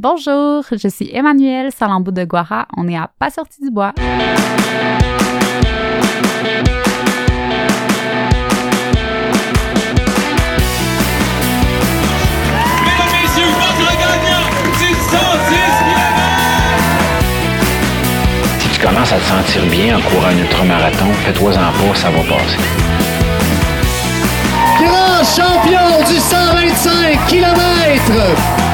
Bonjour, je suis Emmanuel Salambo de Guara. On est à Pas sorti du bois. Mesdames, messieurs, votre gagnant du 110 Si tu commences à te sentir bien en courant un ultramarathon, fais-toi-en pas, ça va passer. grand champion du 125 km.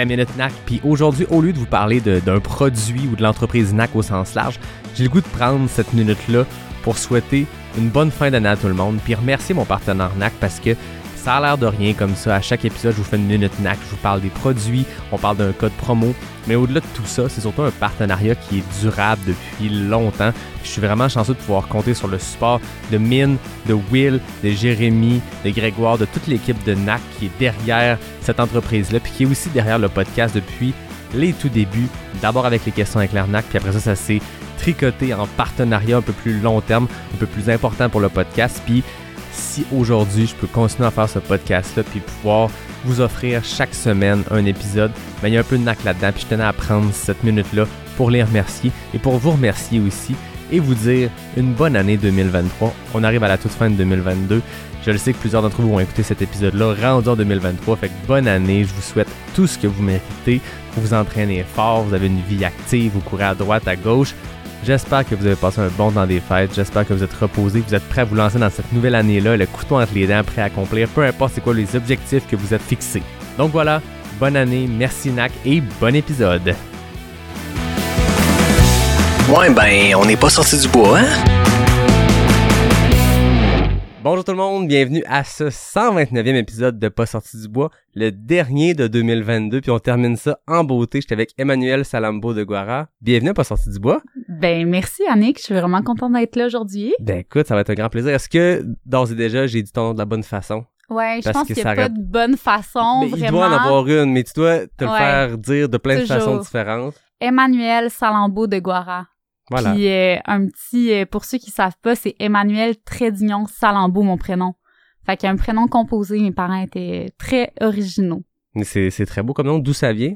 La Minute NAC, puis aujourd'hui, au lieu de vous parler d'un produit ou de l'entreprise NAC au sens large, j'ai le goût de prendre cette minute-là pour souhaiter une bonne fin d'année à tout le monde, puis remercier mon partenaire NAC parce que ça a l'air de rien comme ça. À chaque épisode, je vous fais une minute NAC, je vous parle des produits, on parle d'un code promo, mais au-delà de tout ça, c'est surtout un partenariat qui est durable depuis longtemps. Je suis vraiment chanceux de pouvoir compter sur le support de Mine, de Will, de Jérémy, de Grégoire, de toute l'équipe de NAC qui est derrière cette entreprise-là, puis qui est aussi derrière le podcast depuis les tout débuts. D'abord avec les questions avec NAC, puis après ça, ça s'est tricoté en partenariat un peu plus long terme, un peu plus important pour le podcast. Puis si aujourd'hui je peux continuer à faire ce podcast-là, puis pouvoir vous offrir chaque semaine un épisode, ben, il y a un peu de NAC là-dedans, puis je tenais à prendre cette minute-là pour les remercier et pour vous remercier aussi et vous dire une bonne année 2023. On arrive à la toute fin de 2022. Je le sais que plusieurs d'entre vous vont écouter cet épisode-là rendu en 2023. Fait que bonne année. Je vous souhaite tout ce que vous méritez. Vous vous entraînez fort, vous avez une vie active, vous courez à droite, à gauche. J'espère que vous avez passé un bon temps des fêtes. J'espère que vous êtes reposé, que vous êtes prêt à vous lancer dans cette nouvelle année-là, le couteau entre les dents, prêt à accomplir peu importe c'est quoi les objectifs que vous êtes fixés. Donc voilà, bonne année, merci NAC et bon épisode. Ouais, ben, on n'est pas sorti du bois, hein? Bonjour tout le monde, bienvenue à ce 129e épisode de Pas sorti du bois, le dernier de 2022, puis on termine ça en beauté. J'étais avec Emmanuel Salambo de Guara. Bienvenue à Pas sorti du bois. Ben, merci Annick, je suis vraiment contente d'être là aujourd'hui. Ben écoute, ça va être un grand plaisir. Est-ce que d'ores et déjà j'ai dit ton nom de la bonne façon? Ouais, je pense que qu'il n'y a pas de bonne façon, Mais vraiment. il doit en avoir une, mais tu dois te le faire dire de plein de façons différentes. Emmanuel Salambo de Guara. Voilà. Puis euh, un petit, euh, pour ceux qui savent pas, c'est Emmanuel Trédignon Salambo, mon prénom. Fait qu'il y a un prénom composé, mes parents étaient très originaux. C'est c'est très beau comme nom. D'où ça vient?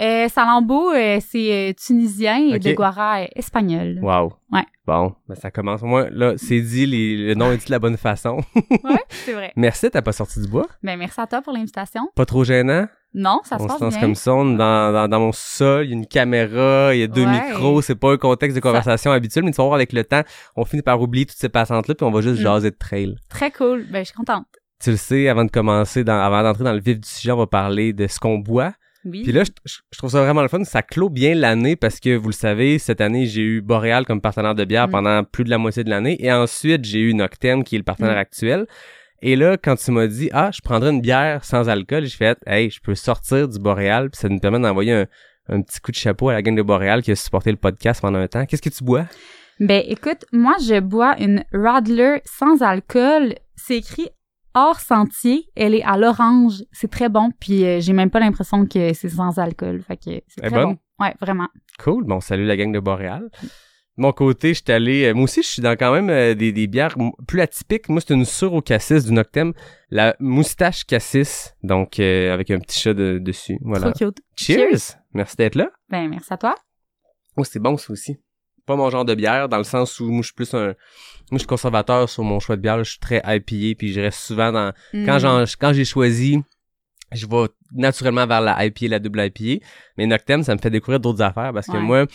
Euh, Salambo, euh, c'est tunisien et de Guara, espagnol. Wow. Ouais. Bon, ben ça commence. Moi, là, c'est dit, les- le nom est dit de la bonne façon. Ouais, c'est vrai. Merci, t'as pas sorti du bois. Ben, merci à toi pour l'invitation. Pas trop gênant? Non, ça se on se passe bien. comme ça, on est dans, dans, dans mon sol, il y a une caméra, il y a deux Ouais. micros, c'est pas un contexte de conversation habituel, mais tu vas voir avec le temps, on finit par oublier toutes ces passantes-là, puis on va juste Mm. jaser de trail. Très cool. Ben, je suis contente. Tu le sais, avant de commencer, dans, avant d'entrer dans le vif du sujet, on va parler de ce qu'on boit. Oui. Puis là, je trouve ça vraiment le fun, ça clôt bien l'année parce que, vous le savez, cette année, j'ai eu Boréal comme partenaire de bière Mm. pendant plus de la moitié de l'année, et ensuite, j'ai eu Noctem, qui est le partenaire Mm. actuel. Et là, quand tu m'as dit, ah, je prendrais une bière sans alcool, j'ai fait, hey, je peux sortir du Boréal, puis ça nous permet d'envoyer un, un petit coup de chapeau à la gang de Boréal qui a supporté le podcast pendant un temps. Qu'est-ce que tu bois? Ben, écoute, moi, je bois une Radler sans alcool. C'est écrit hors sentier. Elle est à l'orange. C'est très bon. Puis, euh, j'ai même pas l'impression que c'est sans alcool. Fait que c'est très bonne? bon. Ouais, vraiment. Cool. Bon, salut la gang de Boréal. De mon côté, je suis allé. euh, moi aussi, je suis dans quand même euh, des, des bières plus atypiques. Moi, c'est une sur au cassis du Noctem, la moustache cassis, donc euh, avec un petit chat de- dessus. Voilà. Trop cute. Cheers. Merci d'être là. Ben, merci à toi. Oh, c'est bon ça aussi. Pas mon genre de bière, dans le sens où moi, je suis plus un. Moi, je suis conservateur sur mon choix de bière. là. Je suis très IPA, puis je reste souvent dans. Quand Mm. j'en, quand j'ai choisi, je vais naturellement vers la IPA, la double IPA. Mais Noctem, ça me fait découvrir d'autres affaires parce que Ouais. moi,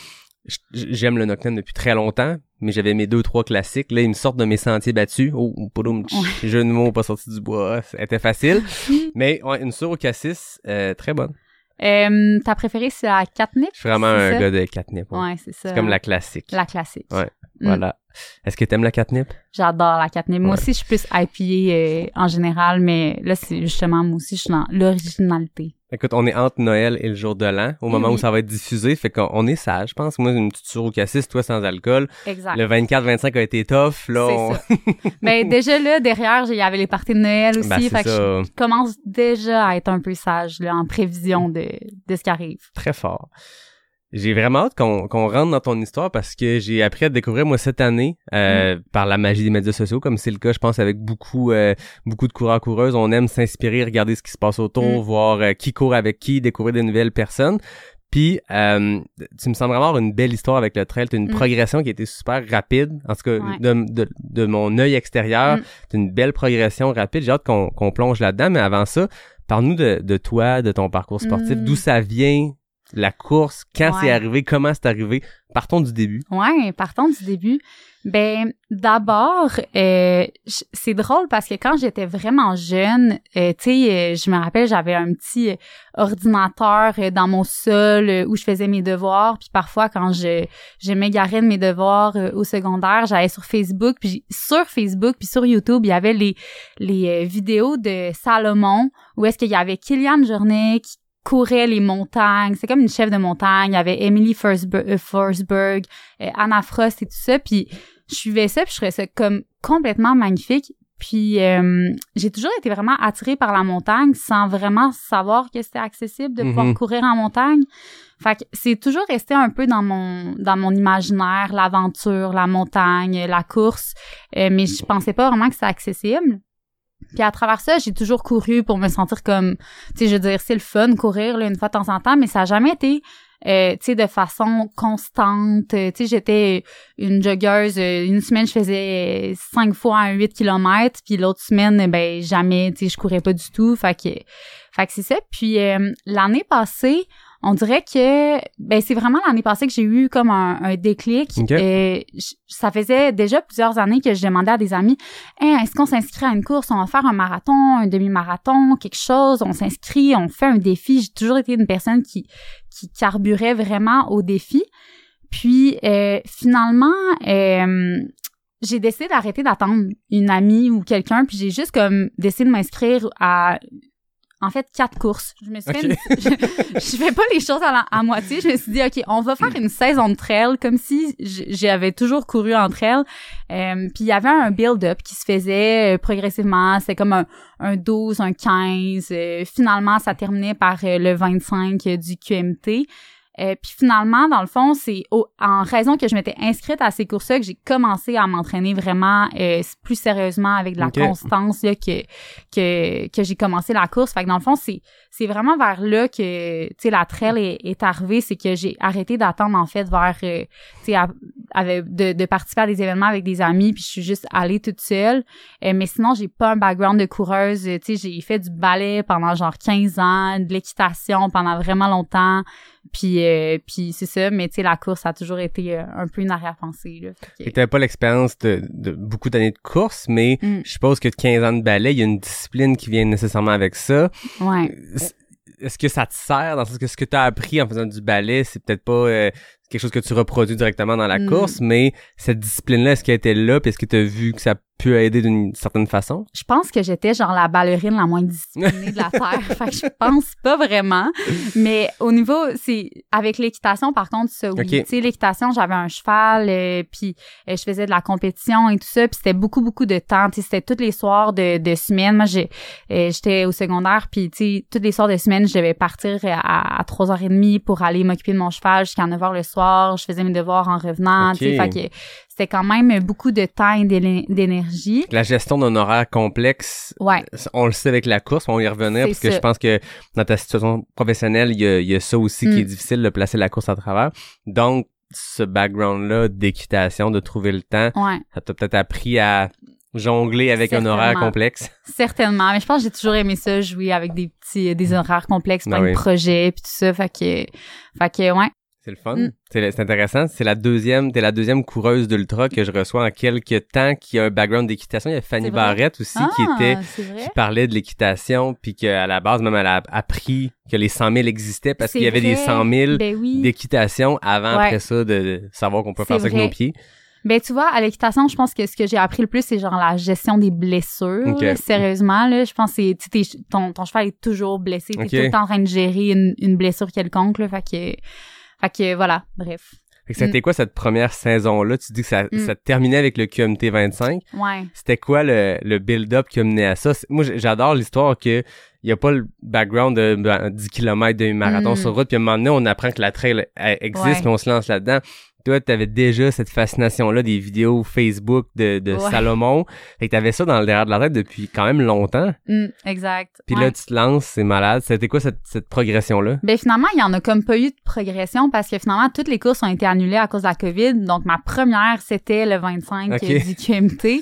j'aime le Noctem depuis très longtemps, mais j'avais mes deux, trois classiques. Là, ils me sortent de mes sentiers battus. Oh, poudoum, tch, jeu de mots, pas sorti du bois. C'était facile. mais ouais, une sur au cassis, euh, très bonne. Euh, ta préférée, c'est la catnip? Je suis vraiment un ça? gars de catnip. ouais. Ouais, c'est ça. C'est comme la classique. La classique. Ouais. Mm. Voilà. Est-ce que t'aimes la catnip? J'adore la catnip. Moi Ouais. aussi, je suis plus IPA euh, en général, mais là, c'est justement, moi aussi, je suis dans l'originalité. Écoute, on est entre Noël et le jour de l'an, au moment où ça va être diffusé, fait qu'on on est sage, je pense. Moi, une petite sur au cassis, toi sans alcool. Exact. Le 24-25 a été tough, là. on- ça. Mais déjà là, derrière, il y avait les parties de Noël aussi. Ben, c'est fait que ça. je commence déjà à être un peu sage là, en prévision de, de ce qui arrive. Très fort. J'ai vraiment hâte qu'on qu'on rentre dans ton histoire parce que j'ai appris à te découvrir moi cette année euh, Mm. par la magie des médias sociaux, comme c'est le cas, je pense, avec beaucoup euh, beaucoup de coureurs coureuses. On aime s'inspirer, regarder ce qui se passe autour, Mm. voir euh, qui court avec qui, découvrir des nouvelles personnes. Puis euh, tu me sembles avoir une belle histoire avec le trail. T'as une Mm. progression qui a été super rapide. En tout cas, Ouais. de, de, de mon œil extérieur, t'as une belle progression rapide. J'ai hâte qu'on qu'on plonge là-dedans. Mais avant ça, parle-nous de, de toi, de ton parcours sportif, d'où ça vient, la course, quand c'est arrivé, comment c'est arrivé. Partons du début. Ouais, partons du début. Ben, d'abord, euh, c'est drôle parce que quand j'étais vraiment jeune, euh, tu sais, euh, je me rappelle, j'avais un petit euh, ordinateur dans mon sol où je faisais mes devoirs. Puis parfois, quand je, je m'égarais de mes devoirs au secondaire, j'allais sur Facebook. Puis sur Facebook, puis sur YouTube, il y avait les, les vidéos de Salomon où est-ce qu'il y avait Kylian Jornet qui courait les montagnes. C'est comme une chef de montagne. Il y avait Emily Forsberg, euh, Forsberg euh, Anna Frost et tout ça. Puis je suivais ça, puis je trouvais ça comme complètement magnifique. Puis euh, j'ai toujours été vraiment attirée par la montagne sans vraiment savoir que c'était accessible de pouvoir Mhm. courir en montagne. Fait que c'est toujours resté un peu dans mon dans mon imaginaire, l'aventure, la montagne, la course, euh, mais je pensais pas vraiment que c'était accessible. Puis à travers ça, j'ai toujours couru pour me sentir comme, tu sais, je veux dire, c'est le fun courir là, une fois de temps en temps, mais ça a jamais été, euh, tu sais, de façon constante. Euh, Tu sais, j'étais une joggeuse. euh, Une semaine, je faisais cinq fois un 8 km, puis l'autre semaine, ben jamais, tu sais, je courais pas du tout. Fait que, fait que c'est ça. Puis euh, l'année passée, on dirait que ben c'est vraiment l'année passée que j'ai eu comme un, un déclic. Ok. Euh, j- ça faisait déjà plusieurs années que je demandais à des amis Hey, est-ce qu'on s'inscrit à une course, on va faire un marathon, un demi-marathon, quelque chose, on s'inscrit, on fait un défi. J'ai toujours été une personne qui qui carburait vraiment au défi. Puis euh, finalement, euh, j'ai décidé d'arrêter d'attendre une amie ou quelqu'un, puis j'ai juste comme décidé de m'inscrire à en fait quatre courses. Je me suis fait une- je, je fais pas les choses à, la- à moitié. Je me suis dit ok, on va faire une saison de trail comme si j'avais toujours couru en trail. Euh, puis il y avait un build-up qui se faisait euh, progressivement. C'était comme un, un 12, un 15. Euh, finalement, ça terminait par euh, le 25 du QMT. Euh, puis finalement, dans le fond, c'est en raison que je m'étais inscrite à ces courses-là que j'ai commencé à m'entraîner vraiment euh, plus sérieusement avec de la constance là, que que que j'ai commencé la course. Fait que dans le fond, c'est c'est vraiment vers là que tu sais la trail est, est arrivée, c'est que j'ai arrêté d'attendre en fait vers euh, tu sais de, de participer à des événements avec des amis puis je suis juste allée toute seule. Euh, mais sinon, j'ai pas un background de coureuse, tu sais j'ai fait du ballet pendant genre 15 ans, de l'équitation pendant vraiment longtemps. Puis euh, puis c'est ça, mais tu sais la course a toujours été euh, un peu une arrière-pensée que t'avais pas l'expérience de, de beaucoup d'années de course, mais Mm. je suppose que 15 ans de ballet, il y a une discipline qui vient nécessairement avec ça. ouais. Est-ce que ça te sert dans le sens que ce que tu as appris en faisant du ballet, c'est peut-être pas euh, quelque chose que tu reproduis directement dans la Mm. course, mais cette discipline-là, est-ce qu'elle était là, puis est-ce que tu as vu que ça peut aider d'une certaine façon? Je pense que j'étais genre la ballerine la moins disciplinée de la terre. fait que je pense pas vraiment. Mais au niveau, c'est avec l'équitation, par contre, ça, oui. Tu sais, l'équitation, j'avais un cheval, euh, puis euh, je faisais de la compétition et tout ça, puis c'était beaucoup, beaucoup de temps. Tu c'était tous les soirs de, de semaine. Moi, j'ai, euh, j'étais au secondaire, puis tu sais, tous les soirs de semaine, je devais partir à, à 3h30 pour aller m'occuper de mon cheval jusqu'à 9h le soir. Je faisais mes devoirs en revenant, tu sais. Ok. Fait que c'était quand même beaucoup de temps et d'énergie. La gestion d'un horaire complexe, Ouais. on le sait avec la course, on va y revenir, parce que je pense que dans ta situation professionnelle, il y a, il y a ça aussi qui Mm. est difficile de placer la course à travers. Donc, ce background-là d'équitation, de trouver le temps, Ouais. ça t'a peut-être appris à jongler avec un horaire complexe. Certainement, mais je pense que j'ai toujours aimé ça, jouer avec des petits, des horaires complexes, Ah plein oui. de projets, puis tout ça, fait que, fait que, ouais. C'est le fun. Mm. C'est intéressant. C'est la deuxième, t'es la deuxième coureuse d'ultra que je reçois en quelques temps qui a un background d'équitation. Il y a Fanny? Barrette aussi qui Ah, était, qui parlait de l'équitation puis qu'à la base même elle a appris que les 100 000 existaient parce qu'il y avait des vrai. 100 000 Ben oui. d'équitation avant Ouais. après ça de, savoir qu'on peut faire ça avec nos pieds. Ben, tu vois, à l'équitation, je pense que ce que j'ai appris le plus, c'est genre la gestion des blessures. Là. Sérieusement, là, je pense que ton, ton cheval est toujours blessé. T'es tout le temps en train de gérer une, une blessure quelconque, là. Fait que, fait que, voilà. Bref. Fait que c'était quoi cette première saison-là? Tu dis que ça, Mm. ça terminait avec le QMT 25. Ouais. C'était quoi le, le build-up qui a mené à ça? Moi, j'adore l'histoire que il y a pas le background de ben, 10 km de marathon Mm. sur route, puis à un moment donné, on apprend que la trail elle, existe, Ouais. puis on se lance là-dedans. Toi, t'avais déjà cette fascination-là des vidéos Facebook de, de Ouais. Salomon. Fait que t'avais ça dans le derrière de la tête depuis quand même longtemps. Mm, exact. Puis Ouais. là, tu te lances, c'est malade. C'était quoi cette, cette progression-là? Ben finalement, il y en a comme pas eu de progression parce que finalement, toutes les courses ont été annulées à cause de la COVID. Donc, ma première, c'était le 25 Ok. euh, du QMT.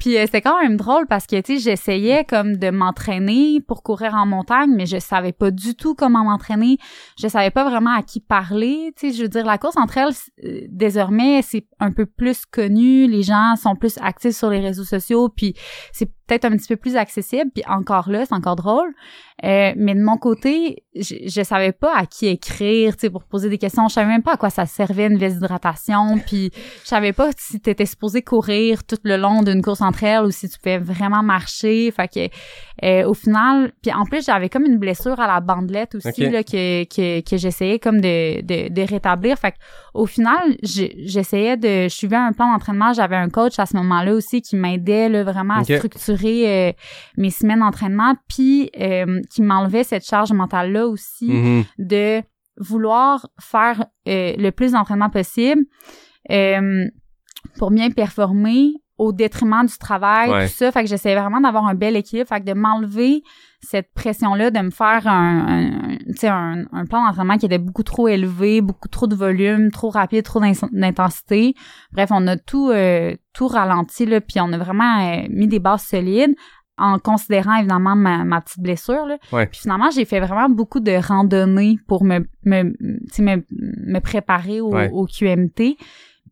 Puis euh, c'était quand même drôle parce que, tu sais, j'essayais comme de m'entraîner pour courir en montagne, mais je savais pas du tout comment m'entraîner. Je savais pas vraiment à qui parler. Tu sais, je veux dire, la course entre elles, euh, désormais, c'est un peu plus connu. Les gens sont plus actifs sur les réseaux sociaux, puis c'est peut-être un petit peu plus accessible. Puis encore là, c'est encore drôle. Euh, mais de mon côté, je, je savais pas à qui écrire, tu sais, pour poser des questions. Je savais même pas à quoi ça servait une veste d'hydratation. Puis je savais pas si t'étais supposé courir tout le long d'une course entre elles ou si tu pouvais vraiment marcher. Fait que euh, au final, puis en plus j'avais comme une blessure à la bandelette aussi là que que, que j'essayais comme de, de de rétablir. Fait que au final, j'essayais de, je suivais un plan d'entraînement. J'avais un coach à ce moment-là aussi qui m'aidait là vraiment à Ok. Structurer euh, mes semaines d'entraînement, puis euh, qui m'enlevait cette charge mentale là aussi Mhm. de vouloir faire euh, le plus d'entraînement possible pour bien performer au détriment du travail, Ouais. tout ça. Fait que j'essayais vraiment d'avoir un bel équilibre. Fait que de m'enlever cette pression-là, de me faire un, un, plan d'entraînement qui était beaucoup trop élevé, beaucoup trop de volume, trop rapide, trop d'in- d'intensité. Bref, on a tout, euh, tout ralenti, là, puis on a vraiment euh, mis des bases solides en considérant évidemment ma, ma petite blessure. Là. Ouais. Puis finalement, j'ai fait vraiment beaucoup de randonnées pour me, me, tu sais, me, me préparer au, Ouais. au QMT.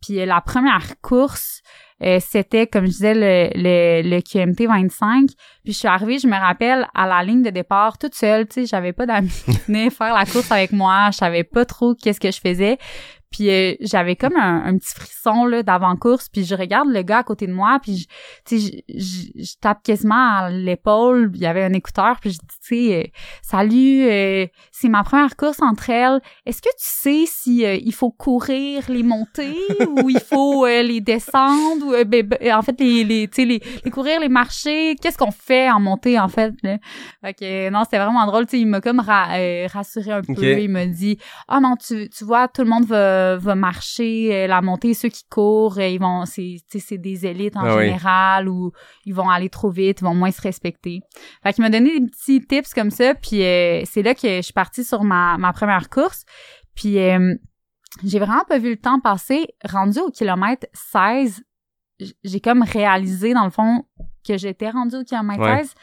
Puis la première course, euh, c'était, comme je disais, le, le, le QMT 25. Puis je suis arrivée, je me rappelle, à la ligne de départ, toute seule, tu sais, j'avais pas d'amis qui venaient faire la course avec moi, je savais pas trop qu'est-ce que je faisais. Puis euh, j'avais comme un, un petit frisson là d'avant-course, puis je regarde le gars à côté de moi, puis je- tu sais, je, je, je tape quasiment à l'épaule, il y avait un écouteur, puis je dis, tu sais, euh, salut, euh, c'est ma première course entre elles. Est-ce que tu sais si euh, il faut courir les montées ou il faut euh, les descendre ou ben, ben, en fait les les tu sais les, les courir les marcher? Qu'est-ce qu'on fait en montée en fait là? Fait que non, c'était vraiment drôle, tu sais, il m'a comme ra- rassuré un peu, il m'a dit "Ah non, tu tu vois, tout le monde va va marcher euh, la montée, ceux qui courent, euh, ils vont c'est c'est des élites en Ah oui. général ou ils vont aller trop vite, ils vont moins se respecter." Fait qu'il m'a donné des petits tips comme ça, puis euh, c'est là que je suis partie sur ma, ma première course. Puis euh, j'ai vraiment pas vu le temps passer. Rendu au kilomètre 16, j- j'ai comme réalisé dans le fond que j'étais rendue au kilomètre Ouais. 16.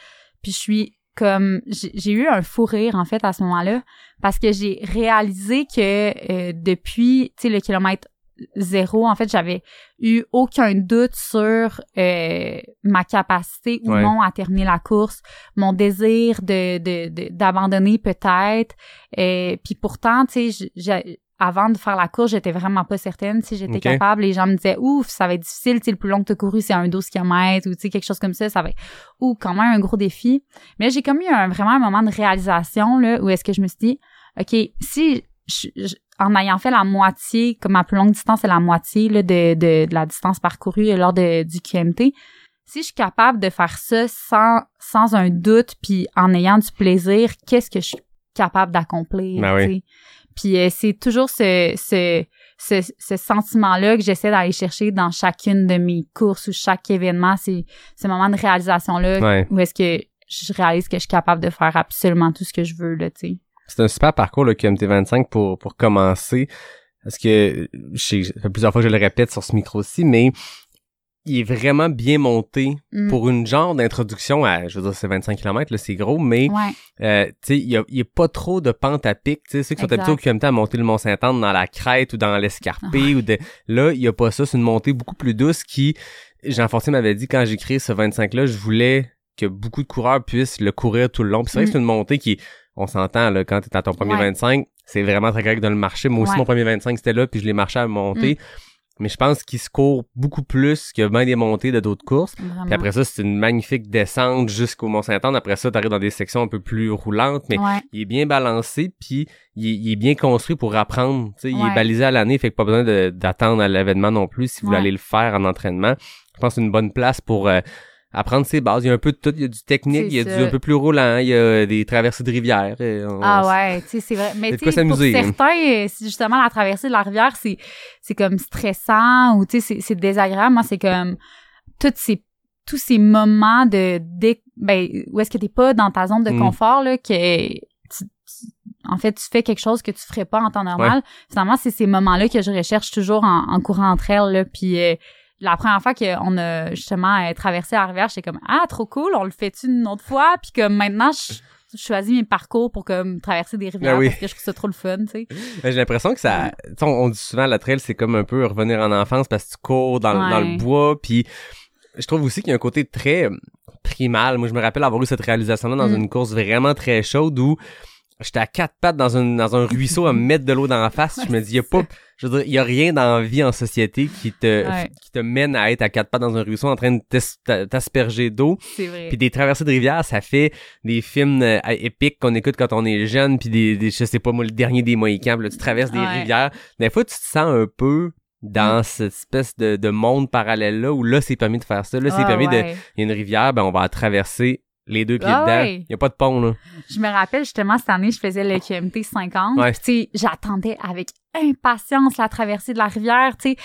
Puis je suis comme j'ai eu un fou rire en fait à ce moment-là parce que j'ai réalisé que euh, depuis tu sais le kilomètre zéro en fait j'avais eu aucun doute sur euh, ma capacité ou Ouais. non à terminer la course mon désir de de- de- d'abandonner peut-être euh, puis pourtant tu sais avant de faire la course, j'étais vraiment pas certaine si j'étais capable. Les gens me disaient, ouf, ça va être difficile, tu le plus long que tu as couru, c'est un 12 km ou tu sais, quelque chose comme ça, ça va être, ou quand même un gros défi. Mais j'ai comme eu un, vraiment un moment de réalisation, là, où est-ce que je me suis dit, OK, si, je- je- en ayant fait la moitié, comme ma plus longue distance, c'est la moitié, là, de, de, de la distance parcourue lors de, du QMT, si je suis capable de faire ça sans, sans un doute, puis en ayant du plaisir, qu'est-ce que je suis capable d'accomplir, Ben oui. Puis euh, c'est toujours ce, ce, ce, ce sentiment-là que j'essaie d'aller chercher dans chacune de mes courses ou chaque événement, c'est ce moment de réalisation-là Ouais. où est-ce que je réalise que je suis capable de faire absolument tout ce que je veux, là, tu sais. C'est un super parcours, le QMT25, pour, pour commencer. Parce que, je sais, plusieurs fois que je le répète sur ce micro-ci, mais il est vraiment bien monté Mm. pour une genre d'introduction à, je veux dire, c'est 25 km, là, c'est gros, mais, Ouais, euh, tu sais, il y a, a pas trop de pente à pic, tu sais, ceux qui sont habitués au QMT à monter le Mont-Saint-Anne dans la crête ou dans l'escarpé ou de, là, il y a pas ça, c'est une montée beaucoup plus douce qui, Jean Fortier m'avait dit quand j'ai créé ce 25-là, je voulais que beaucoup de coureurs puissent le courir tout le long. Puis c'est vrai que Mm. c'est une montée qui, on s'entend, là, quand t'es à ton premier Ouais. 25, c'est vraiment très correct de le marcher. Moi aussi, Ouais. mon premier 25, c'était là, puis je l'ai marché à monter. Mais je pense qu'il se court beaucoup plus que bien des montées de d'autres courses. Vraiment. Puis après ça, c'est une magnifique descente jusqu'au Mont-Saint-Anne. Après ça, t'arrives dans des sections un peu plus roulantes, mais Ouais. il est bien balancé, puis il est, il est bien construit pour apprendre. Tu sais, Il est balisé à l'année, fait que pas besoin d'attendre à l'événement non plus si vous voulez aller le faire en entraînement. Je pense que c'est une bonne place pour euh, apprendre ses bases. Il y a un peu de tout. Il y a du technique, il y a ça. du un peu plus roulant, il y a des traversées de rivières. et on- Ah ouais, tu sais, c'est vrai. Mais tu sais, pour hein. certains, euh, justement la traversée de la rivière, c'est c'est comme stressant ou tu sais, c'est- c'est désagréable. Moi, c'est comme tous ces tous ces moments de dé- ben où est-ce que t'es pas dans ta zone de Mm. confort là que tu- tu- en fait tu fais quelque chose que tu ferais pas en temps normal. Finalement, c'est ces moments-là que je recherche toujours en, en courant entre elles là. Puis euh, la première fois qu'on a justement euh, traversé la rivière, j'étais comme ah trop cool, on le fait une autre fois. Puis comme maintenant, je, choisis mes parcours pour comme traverser des rivières Ah oui. parce que je trouve ça trop le fun, tu sais. J'ai l'impression que ça, on, on dit souvent la trail, c'est comme un peu revenir en enfance parce que tu cours dans, le- dans le Ouais. bois, puis je trouve aussi qu'il y a un côté très primal. Moi, je me rappelle avoir eu cette réalisation-là dans Mm. une course vraiment très chaude où j'étais à quatre pattes dans un, dans un ruisseau à me mettre de l'eau dans la face. Je me dis, il y a pas, je veux dire, il y a rien dans la vie en société qui te, Ouais. qui te mène à être à quatre pattes dans un ruisseau en train de t'as- t'asperger d'eau. C'est vrai. Puis des traversées de rivière, ça fait des films euh, épiques qu'on écoute quand on est jeune, puis des, des je sais pas moi, le dernier des Mohicans, là, tu traverses des Ouais. rivières. Des fois, tu te sens un peu dans cette espèce de, de monde parallèle-là, où là, c'est permis de faire ça. Là, c'est Ah, permis de... Il y a une rivière, ben on va la traverser les deux pieds Ah, dedans. ouais. Il y a pas de pont, là. Je me rappelle justement cette année, je faisais le QMT 50. Ouais. Puis, tu sais, j'attendais avec impatience la traversée de la rivière, tu sais.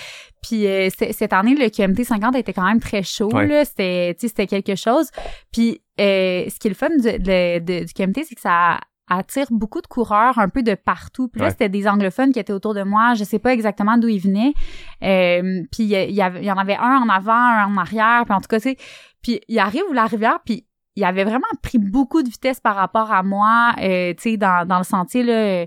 Puis euh, cette année, le QMT 50 était quand même très chaud, Ouais. là. C'était, tu sais, c'était quelque chose. Puis euh, ce qui est le fun du, le- de- du QMT, c'est que ça attire beaucoup de coureurs un peu de partout. Puis là, Ouais. c'était des anglophones qui étaient autour de moi. Je sais pas exactement d'où ils venaient. Euh, puis il y, en avait un en avant, un en arrière. Puis en tout cas, tu sais, puis il arrive où la rivière, puis il avait vraiment pris beaucoup de vitesse par rapport à moi, euh, tu sais, dans, dans le sentier, là.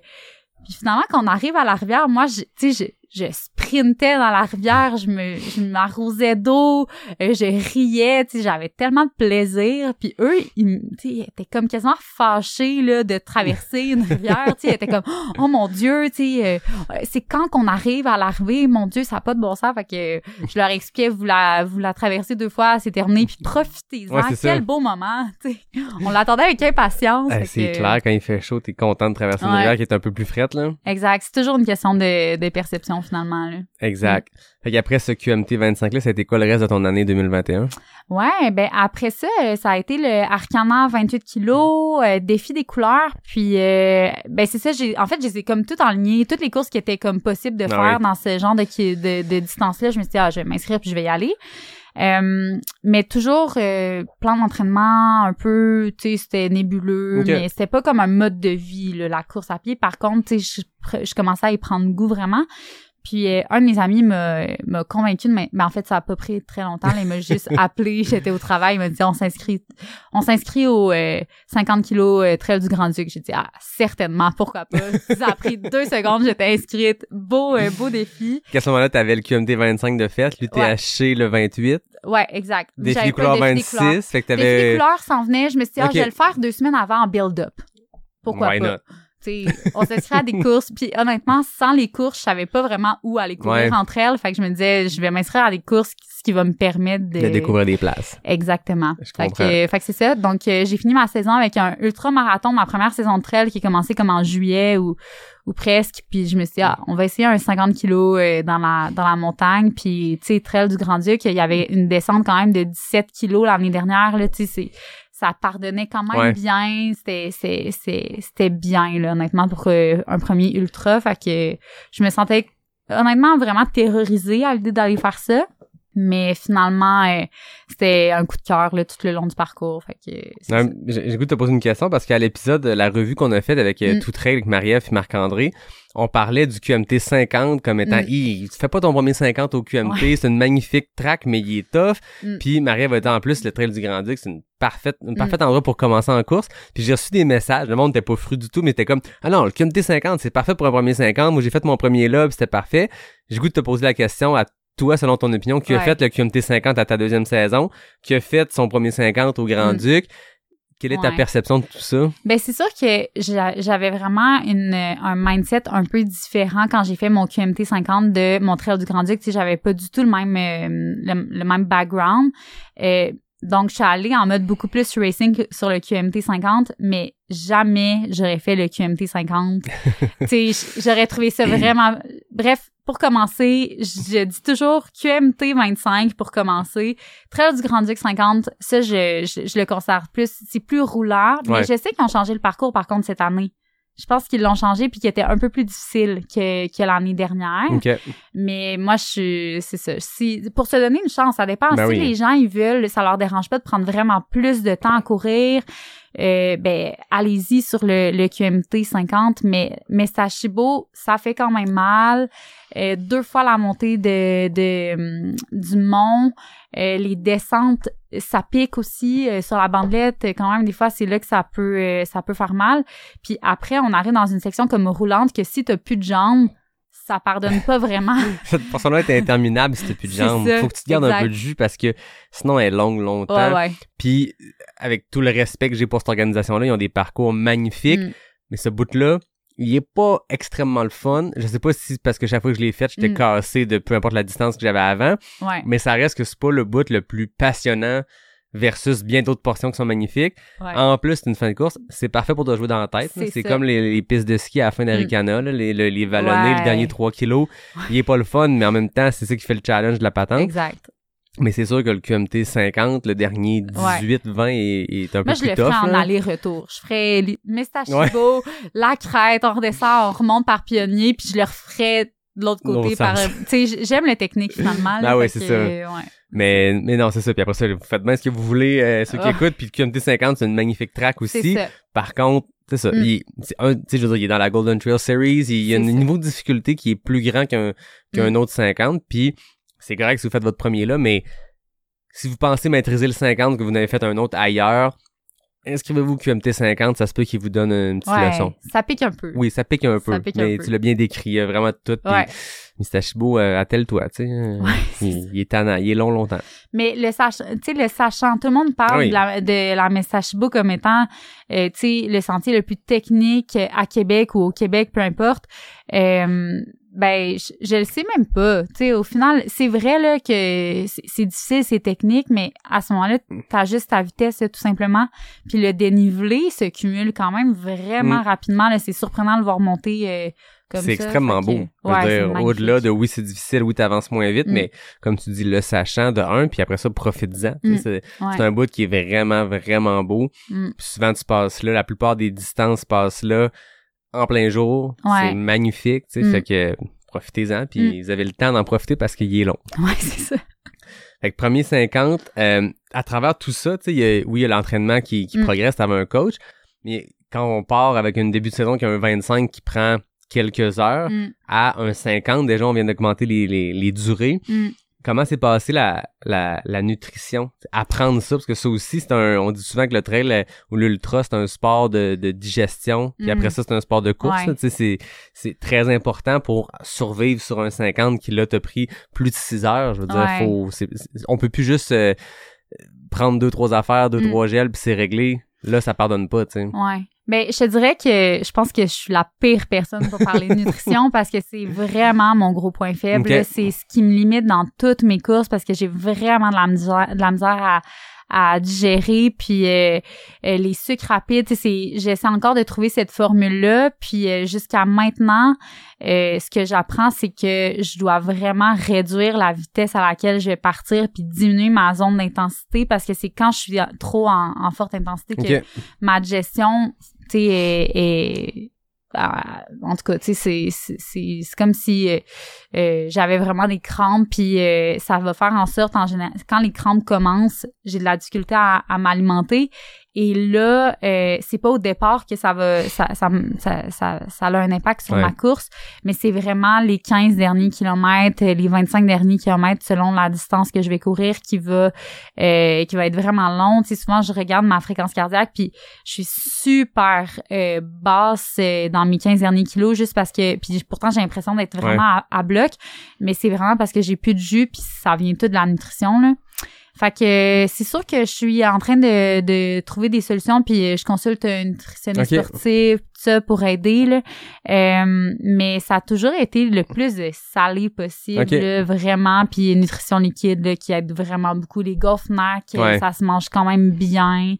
Puis finalement, quand on arrive à la rivière, moi, tu sais, je, sprintais dans la rivière, je me, je m'arrosais d'eau, euh, je riais, tu sais, j'avais tellement de plaisir. Puis eux, ils, me- tu sais, ils étaient comme quasiment fâchés, là, de traverser une rivière, tu sais, ils étaient comme, oh mon Dieu, tu sais, euh, c'est quand qu'on arrive à l'arrivée, mon Dieu, ça n'a pas de bon sens. Fait que je leur expliquais, vous la, vous la traversez deux fois, c'est terminé, puis profitez-en. Ouais, c'est ça. Quel beau moment, tu sais. On l'attendait avec impatience. C'est que- clair, quand il fait chaud, t'es content de traverser une rivière qui est un peu plus frette, là. Exact. C'est toujours une question de, de perception, finalement, là. Exact. Fait qu'après ce QMT 25-là, ça a été quoi le reste de ton année 2021? Ouais, ben après ça, euh, ça a été le Arcana 28 kilos, euh, défi des couleurs, puis euh, ben c'est ça, j'ai en fait, je les ai comme tout enligné, toutes les courses qui étaient comme possibles de Ah faire dans ce genre de de, de distance là, je me suis dit ah, je vais m'inscrire puis je vais y aller. Euh, mais toujours euh, plan d'entraînement un peu, tu sais, c'était nébuleux, mais c'était pas comme un mode de vie là, la course à pied. Par contre, tu sais, je, je commençais à y prendre goût vraiment. Puis euh, un de mes amis m'a convaincu de mais en fait ça a pas pris très longtemps, là, il m'a juste appelé, j'étais au travail, il m'a dit on s'inscrit on s'inscrit au euh, 50 kilos euh, trail du Grand Duc. J'ai dit ah certainement pourquoi pas. ça a pris deux secondes, j'étais inscrite. Beau euh, beau défi. À ce moment-là, t'avais le QMT 25 de fête, l'UTHC le 28, Ouais, exact. défi couleurs couleurs. 26, fait que Le défi des t'avais... couleurs s'en venait, je me suis dit ah, je vais le faire deux semaines avant en build-up. Pourquoi Why pas? not? On s'inscrit à des courses, puis honnêtement, sans les courses, je savais pas vraiment où aller courir Ouais. entre elles. Fait que je me disais, je vais m'inscrire à des courses, ce qui va me permettre de... De découvrir des places. Exactement. Je fait comprends. que, fait que c'est ça. Donc, euh, j'ai fini ma saison avec un ultra-marathon, ma première saison de trail qui a commencé comme en juillet ou, ou presque. Puis je me suis dit, ah, on va essayer un 50 kilos euh, dans la dans la montagne. Puis, tu sais, trail du Grand-Duc, il y avait une descente quand même de 17 kilos l'année dernière. Là, tu sais, c'est ça pardonnait quand même Ouais. bien. C'était bien, là, honnêtement, pour euh, un premier ultra. Fait que je me sentais honnêtement vraiment terrorisée à l'idée d'aller faire ça. Mais finalement, euh, c'était un coup de cœur là, tout le long du parcours. Fait que ça. J'ai goût de te poser une question parce qu'à l'épisode, la revue qu'on a faite avec euh, Mm. Tout Trail avec Marie-Ève et Marc-André, on parlait du QMT 50 comme étant, Mm. Hi, tu fais pas ton premier 50 au QMT, c'est une magnifique track, mais il est tough. Mm. Puis Marie-Ève a été en plus le Trail du Grand-Duc, c'est une parfaite, une parfaite endroit pour commencer en course. Puis j'ai reçu des messages, le monde était pas fru du tout, mais c'était comme, ah non, le QMT 50, c'est parfait pour un premier 50. Moi, j'ai fait mon premier là, c'était parfait. J'ai goût de te poser la question à toi, selon ton opinion, qui a fait le QMT 50 à ta deuxième saison, qui a fait son premier 50 au Grand-Duc. quelle est ta perception de tout ça? Ben c'est sûr que j'a- j'avais vraiment une un mindset un peu différent quand j'ai fait mon QMT 50 de Montréal du Grand-Duc, tu sais j'avais pas du tout le même euh, le, le même background. Euh, donc je suis allée en mode beaucoup plus racing sur le QMT 50, mais jamais j'aurais fait le QMT 50. tu sais j'aurais trouvé ça vraiment bref, pour commencer, je dis toujours QMT 25 pour commencer. Trail du Grand-Duc 50, ça, je, je, je le considère plus, c'est plus roulant, mais Ouais. je sais qu'ils ont changé le parcours, par contre, cette année. Je pense qu'ils l'ont changé puis qu'il était un peu plus difficile que, que l'année dernière. OK. Mais moi, je suis, c'est ça. Si, pour se donner une chance, ça dépend. Ben si oui. les gens, ils veulent, ça leur dérange pas de prendre vraiment plus de temps à courir, euh, ben, allez-y sur le, le QMT 50. Mais, mais Sashibo, ça fait quand même mal. Euh, deux fois la montée de, de, hum, du mont. Euh, les descentes, ça pique aussi euh, sur la bandelette. euh, Quand même, des fois, c'est là que ça peut, euh, ça peut faire mal. Puis après, on arrive dans une section comme roulante que si t'as plus de jambes, ça pardonne pas vraiment. Cette portion-là est interminable si t'as plus de jambes. ça, Faut que tu te gardes un peu de jus parce que sinon elle est longue longtemps. Ouais, ouais. Puis avec tout le respect que j'ai pour cette organisation-là, ils ont des parcours magnifiques, Mm. mais ce bout-là, il est pas extrêmement le fun. Je sais pas si c'est parce que chaque fois que je l'ai fait, j'étais Mm. cassé de peu importe la distance que j'avais avant, Ouais. mais ça reste que c'est pas le bout le plus passionnant versus bien d'autres portions qui sont magnifiques. ouais. En plus, c'est une fin de course, c'est parfait pour te jouer dans la tête. C'est comme les, les pistes de ski à la fin d'Aricana, là, les, les, les vallonnés, Ouais. les derniers 3 kilos. Il est pas le fun, mais en même temps, c'est ça qui fait le challenge de la patente. Exact. Mais c'est sûr que le QMT 50, le dernier 18, 20 est, est un Moi, peu je plus le tough. ferais en aller-retour. Je ferais les- Mestachibo, la crête, on redescend, on remonte par pionnier, puis je le referais de l'autre côté par... Tu sais, j'aime la technique, finalement. là, Ah ouais, fait c'est ça. ouais. Mais, mais non, c'est ça. Puis après ça, vous faites bien ce que vous voulez, euh, ceux qui Ah. écoutent. Puis le QMT 50, c'est une magnifique track aussi. ça. Par contre, c'est ça. Mm. Il, est- c'est un, tu sais, je veux dire, il est dans la Golden Trail Series. Il y a un ça. niveau de difficulté qui est plus grand qu'un qu'un Mm. autre 50. Puis c'est correct si vous faites votre premier là, mais si vous pensez maîtriser le 50, que vous en avez fait un autre ailleurs, inscrivez-vous au QMT 50. Ça se peut qu'il vous donne une petite Ouais, leçon. ça pique un peu. Oui, ça pique un peu. Pique un mais peu. tu l'as bien décrit. Vraiment tout. Ouais. Mistachibo, euh, attelle-toi, tu sais. Ouais, c'est il, il est tannant. Il est long, longtemps. Mais le sais, le sachant, tout le monde parle Oui. de la, de la Mestachibo comme étant, euh, tu sais, le sentier le plus technique à Québec ou au Québec, peu importe. Euh, ben, je, je le sais même pas. Tu sais, au final, c'est vrai là que c'est difficile, c'est technique, mais à ce moment-là, t'as juste ta vitesse, tout simplement. Puis le dénivelé se cumule quand même vraiment Mm. rapidement. Là, c'est surprenant de le voir monter euh, comme ça. C'est extrêmement que- beau. Ouais, au-delà de oui, c'est difficile, oui, t'avances moins vite, Mm. mais comme tu dis, le sachant de un, puis après ça, Mm. C'est Ouais. c'est un bout qui est vraiment, vraiment beau. Mm. Puis souvent, tu passes là, la plupart des distances passent là en plein jour. Ouais. C'est magnifique, tu sais, Mm. fait que profitez-en, puis vous avez le temps d'en profiter parce qu'il est long. Ouais, c'est ça. Fait que premier 50, euh, à travers tout ça, tu sais, oui, il y a l'entraînement qui, qui Mm. progresse, t'avais un coach, mais quand on part avec une début de saison qui a un 25 qui prend quelques heures, Mm. à un 50, déjà on vient d'augmenter les, les, les durées. Mm. Comment s'est passée la, la, la nutrition? Apprendre ça, parce que ça aussi, c'est un. On dit souvent que le trail euh, ou l'ultra, c'est un sport de, de digestion. Puis Mm. après ça, c'est un sport de course. Ouais. là. Tu sais, c'est, très important pour survivre sur un 50 qui là t'a pris plus de 6 heures. Je veux dire, Ouais. faut. on peut plus juste euh, prendre deux, trois affaires, deux, Mm. trois gels, puis c'est réglé. Là, ça pardonne pas, tu sais. Ouais. Ben, je te dirais que je pense que je suis la pire personne pour parler de nutrition parce que c'est vraiment mon gros point faible. C'est ce qui me limite dans toutes mes courses parce que j'ai vraiment de la misère, de la misère à, à digérer. Puis euh, euh, les sucres rapides c'est j'essaie encore de trouver cette formule là puis euh, jusqu'à maintenant euh, ce que j'apprends c'est que je dois vraiment réduire la vitesse à laquelle je vais partir puis diminuer ma zone d'intensité parce que c'est quand je suis trop en, en forte intensité que ma digestion, ah, en tout cas, c'est, comme si euh, euh, j'avais vraiment des crampes, puis euh, ça va faire en sorte, en quand les crampes commencent, j'ai de la difficulté à m'alimenter. Et là, euh, c'est pas au départ que ça va, ça, ça, ça, ça, ça a un impact sur Ouais. ma course, mais c'est vraiment les 15 derniers kilomètres, les 25 derniers kilomètres selon la distance que je vais courir qui va, euh, qui va être vraiment long. Tu sais, souvent, je regarde ma fréquence cardiaque, puis je suis super euh, basse euh, dans mes 15 derniers kilos juste parce que puis pourtant j'ai l'impression d'être vraiment à, à bloc mais c'est vraiment parce que j'ai plus de jus puis ça vient tout de la nutrition là Fait que c'est sûr que je suis en train de, de trouver des solutions, puis je consulte une nutritionniste Ok. sportive, tout ça pour aider, là. Euh, mais ça a toujours été le plus de salé possible, là, vraiment, puis nutrition liquide, là, qui aide vraiment beaucoup. Les Golfnac, Ouais. ça se mange quand même bien.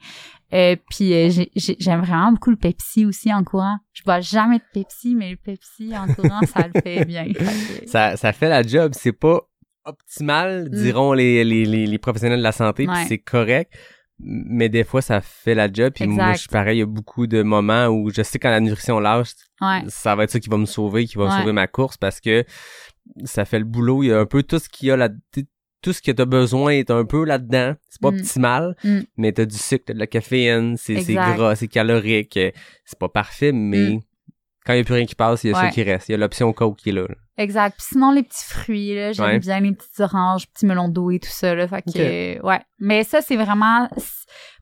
Euh, puis euh, j'ai- j'ai- j'aime vraiment beaucoup le Pepsi aussi en courant. Je bois jamais de Pepsi, mais le Pepsi en courant, ça le fait bien. Ça, ça fait la job. C'est pas optimal, diront les, les, les, les professionnels de la santé, puis Mm. Ouais. c'est correct. Mais des fois, ça fait la job. Puis moi, je suis pareil. Il y a beaucoup de moments où je sais quand la nutrition lâche, Ouais. ça va être ça qui va me sauver, qui va Ouais. sauver ma course parce que ça fait le boulot. Il y a un peu tout ce qu'il y a là tout ce que tu as besoin est un peu là-dedans. C'est pas Mm. optimal, Mm. mais t'as du sucre, t'as de la caféine, c'est gras, c'est calorique. euh, C'est pas parfait, mais Mm. Quand il y a plus rien qui passe, il y a ça Ouais. qui reste. Il y a l'option Coke qui est là. là. Exact. Puis sinon, les petits fruits, là, j'aime Ouais. bien les petites oranges, petits melons d'eau et tout ça, là. Fait que, ouais. Mais ça, c'est vraiment,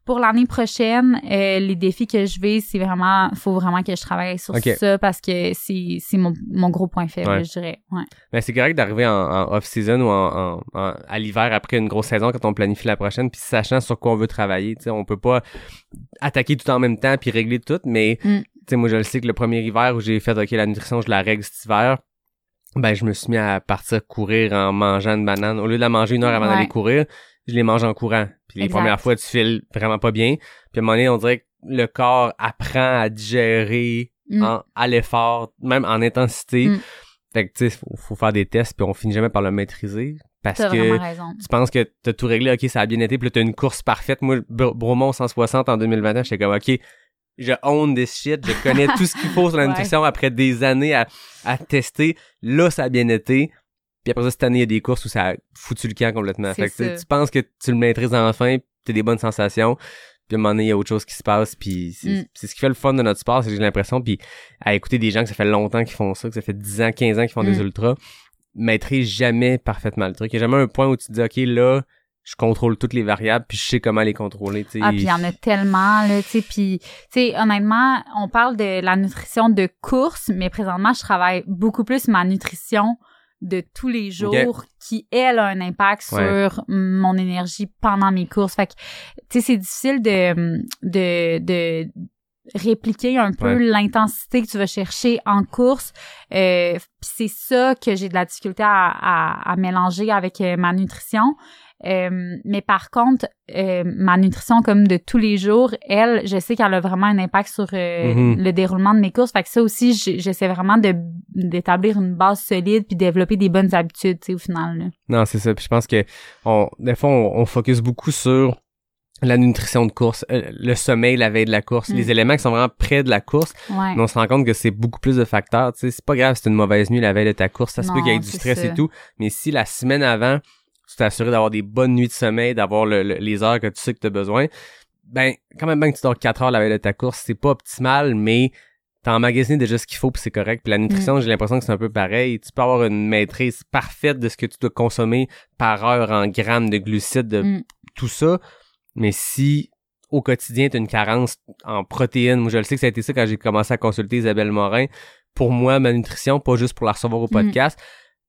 pour l'année prochaine, euh, les défis que je vais, c'est vraiment, faut vraiment que je travaille sur ça parce que c'est, c'est mon, mon gros point faible, Ouais. je dirais. Ouais. Mais c'est correct d'arriver en, en off-season ou en, à l'hiver après une grosse saison quand on planifie la prochaine, puis sachant sur quoi on veut travailler. On peut pas attaquer tout en même temps puis régler tout, mais Mm. Tu sais, moi je le sais que le premier hiver où j'ai fait ok la nutrition je la règle cet hiver, ben je me suis mis à partir courir en mangeant une banane. Au lieu de la manger une heure avant Ouais. d'aller courir, je les mange en courant. Puis les Exact. premières fois tu files vraiment pas bien, puis à un moment donné on dirait que le corps apprend à digérer Mm. en- à l'effort, même en intensité. Mm. Fait que, tu sais, faut, faut faire des tests, puis on finit jamais par le maîtriser. Parce que raison. tu penses que t'as tout réglé, ok, ça a bien été, puis là, t'as une course parfaite. Moi, Br- Bromont 160 en 2021, j'étais comme, ok, je own this shit, je connais tout ce qu'il faut sur la Ouais. nutrition après des années à, à tester. Là, ça a bien été. Puis après ça, cette année, il y a des courses où ça a foutu le camp complètement. Fait que tu tu penses que tu le maîtrises enfin, puis t'as des bonnes sensations. Puis à un moment donné, il y a autre chose qui se passe, puis c'est Mm. c'est ce qui fait le fun de notre sport, c'est que j'ai l'impression, puis à écouter des gens que ça fait longtemps qu'ils font ça, que ça fait 10 ans, 15 ans qu'ils font des Mm. ultras, maîtrise jamais parfaitement le truc. Il y a jamais un point où tu te dis, OK, là, je contrôle toutes les variables, puis je sais comment les contrôler. Ah, puis il y en a tellement, là, tu sais, puis, tu sais, honnêtement, on parle de la nutrition de course, mais présentement, je travaille beaucoup plus ma nutrition de tous les jours qui, elle, a un impact Ouais. sur mon énergie pendant mes courses. Fait que, tu sais, c'est difficile de, de, de répliquer un peu Ouais. l'intensité que tu vas chercher en course. Euh, c'est ça que j'ai de la difficulté à, à, à mélanger avec euh, ma nutrition. Euh, mais par contre, euh, ma nutrition comme de tous les jours, elle, je sais qu'elle a vraiment un impact sur euh, Mhm. le déroulement de mes courses. Fait que ça aussi, j'essaie vraiment de d'établir une base solide puis développer des bonnes habitudes, tu sais, au final. Là. Non, c'est ça. Puis je pense que on, des fois, on, on focus beaucoup sur la nutrition de course, euh, le sommeil la veille de la course, Mm. les éléments qui sont vraiment près de la course. Ouais. Mais on se rend compte que c'est beaucoup plus de facteurs. Tu sais, c'est pas grave si c'est une mauvaise nuit la veille de ta course. Ça se peut qu'il y ait du stress ça. et tout. Mais si la semaine avant, tu t'es assuré d'avoir des bonnes nuits de sommeil, d'avoir le- le- les heures que tu sais que tu as besoin, ben, quand même bien que tu dors 4 heures la veille de ta course, c'est pas optimal, mais t'as emmagasiné déjà ce qu'il faut puis c'est correct. Puis la Mm. nutrition, j'ai l'impression que c'est un peu pareil. Tu peux avoir une maîtrise parfaite de ce que tu dois consommer par heure en grammes de glucides, de Mm. tout ça. Mais si au quotidien, tu as une carence en protéines, moi je le sais que ça a été ça quand j'ai commencé à consulter Isabelle Morin. Pour moi, ma nutrition, pas juste pour la recevoir au podcast,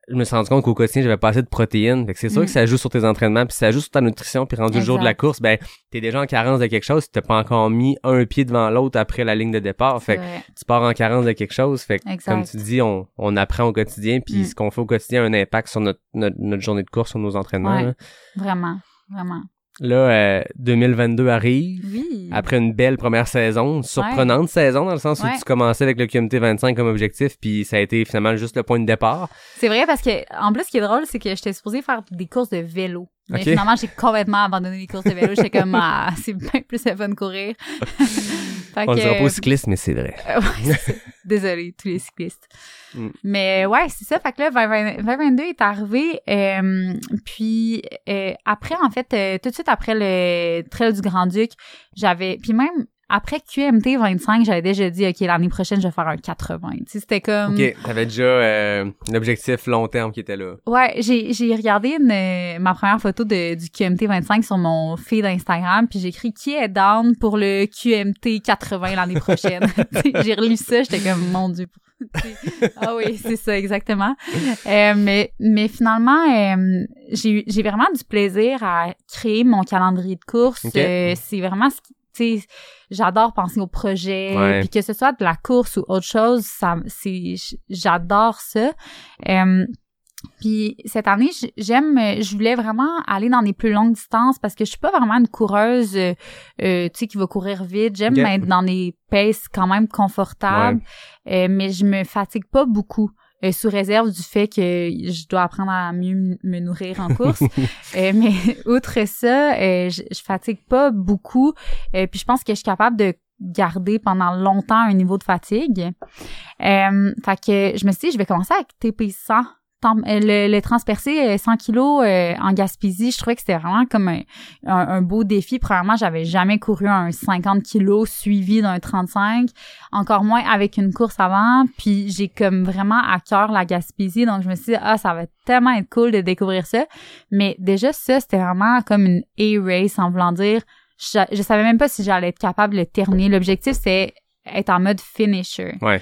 je me suis rendu compte qu'au quotidien, j'avais pas assez de protéines. Fait que c'est sûr Mm. que ça joue sur tes entraînements, puis ça joue sur ta nutrition, puis rendu le jour de la Exact. course, ben t'es déjà en carence de quelque chose, si t'as pas encore mis un pied devant l'autre après la ligne de départ. Fait que tu pars en carence de quelque chose. Fait que, Exact. comme tu dis, on, on apprend au quotidien, puis Mm. ce qu'on fait au quotidien a un impact sur notre, notre, notre journée de course, sur nos entraînements. Ouais. Vraiment, vraiment. Là, euh, 2022 arrive. Oui. Après une belle première saison, une surprenante saison dans le sens où Ouais. tu commençais avec le QMT 25 comme objectif, puis ça a été finalement juste le point de départ. C'est vrai parce que en plus ce qui est drôle c'est que j'étais supposée faire des courses de vélo. Mais finalement j'ai complètement abandonné les courses de vélo. J'étais comme ah, c'est bien plus le fun de courir. Fait On dira pas aux cyclistes, mais c'est vrai. ouais. Désolée tous les cyclistes. Mm. Mais ouais, c'est ça. Fait que là 2020 2022 est arrivé euh, puis euh, après en fait euh, tout de suite après le Trail du Grand-Duc, j'avais puis même après QMT 25, j'avais déjà dit OK, l'année prochaine je vais faire un 80. Tu sais, c'était comme Ok, t'avais déjà euh, l'objectif long terme qui était là. Ouais, j'ai j'ai regardé une, euh, ma première photo de, du QMT 25 sur mon feed Instagram, puis j'ai écrit qui est down pour le QMT 80 l'année prochaine. J'ai relu ça, j'étais comme mon dieu, ah oui, c'est ça, exactement. Euh, mais, mais finalement, euh, j'ai j'ai vraiment du plaisir à créer mon calendrier de course. Ok. Euh, c'est vraiment ce qui, tu sais, j'adore penser au projet. Ouais. Puis que ce soit de la course ou autre chose, ça, c'est, j'adore ça. Euh, puis cette année, j'aime, je voulais vraiment aller dans des plus longues distances parce que je suis pas vraiment une coureuse, euh, euh, tu sais, qui va courir vite. J'aime être dans des paces quand même confortables, euh, mais je me fatigue pas beaucoup. Euh, sous réserve du fait que je dois apprendre à mieux me nourrir en course. Euh, mais outre ça, euh, je, je fatigue pas beaucoup. Euh, puis je pense que je suis capable de garder pendant longtemps un niveau de fatigue. Euh, fait que je me suis dit, je vais commencer avec TP100. Euh, Le, le transpercé euh, 100 kilos euh, en Gaspésie, je trouvais que c'était vraiment comme un, un, un beau défi. Premièrement, j'avais jamais couru un 50 kilos suivi d'un 35, encore moins avec une course avant. Puis j'ai comme vraiment à cœur la Gaspésie, donc je me suis dit ah ça va tellement être cool de découvrir ça. Mais déjà ça c'était vraiment comme une A-race en voulant dire, je, je savais même pas si j'allais être capable de le terminer. L'objectif c'est être en mode finisher. Ouais.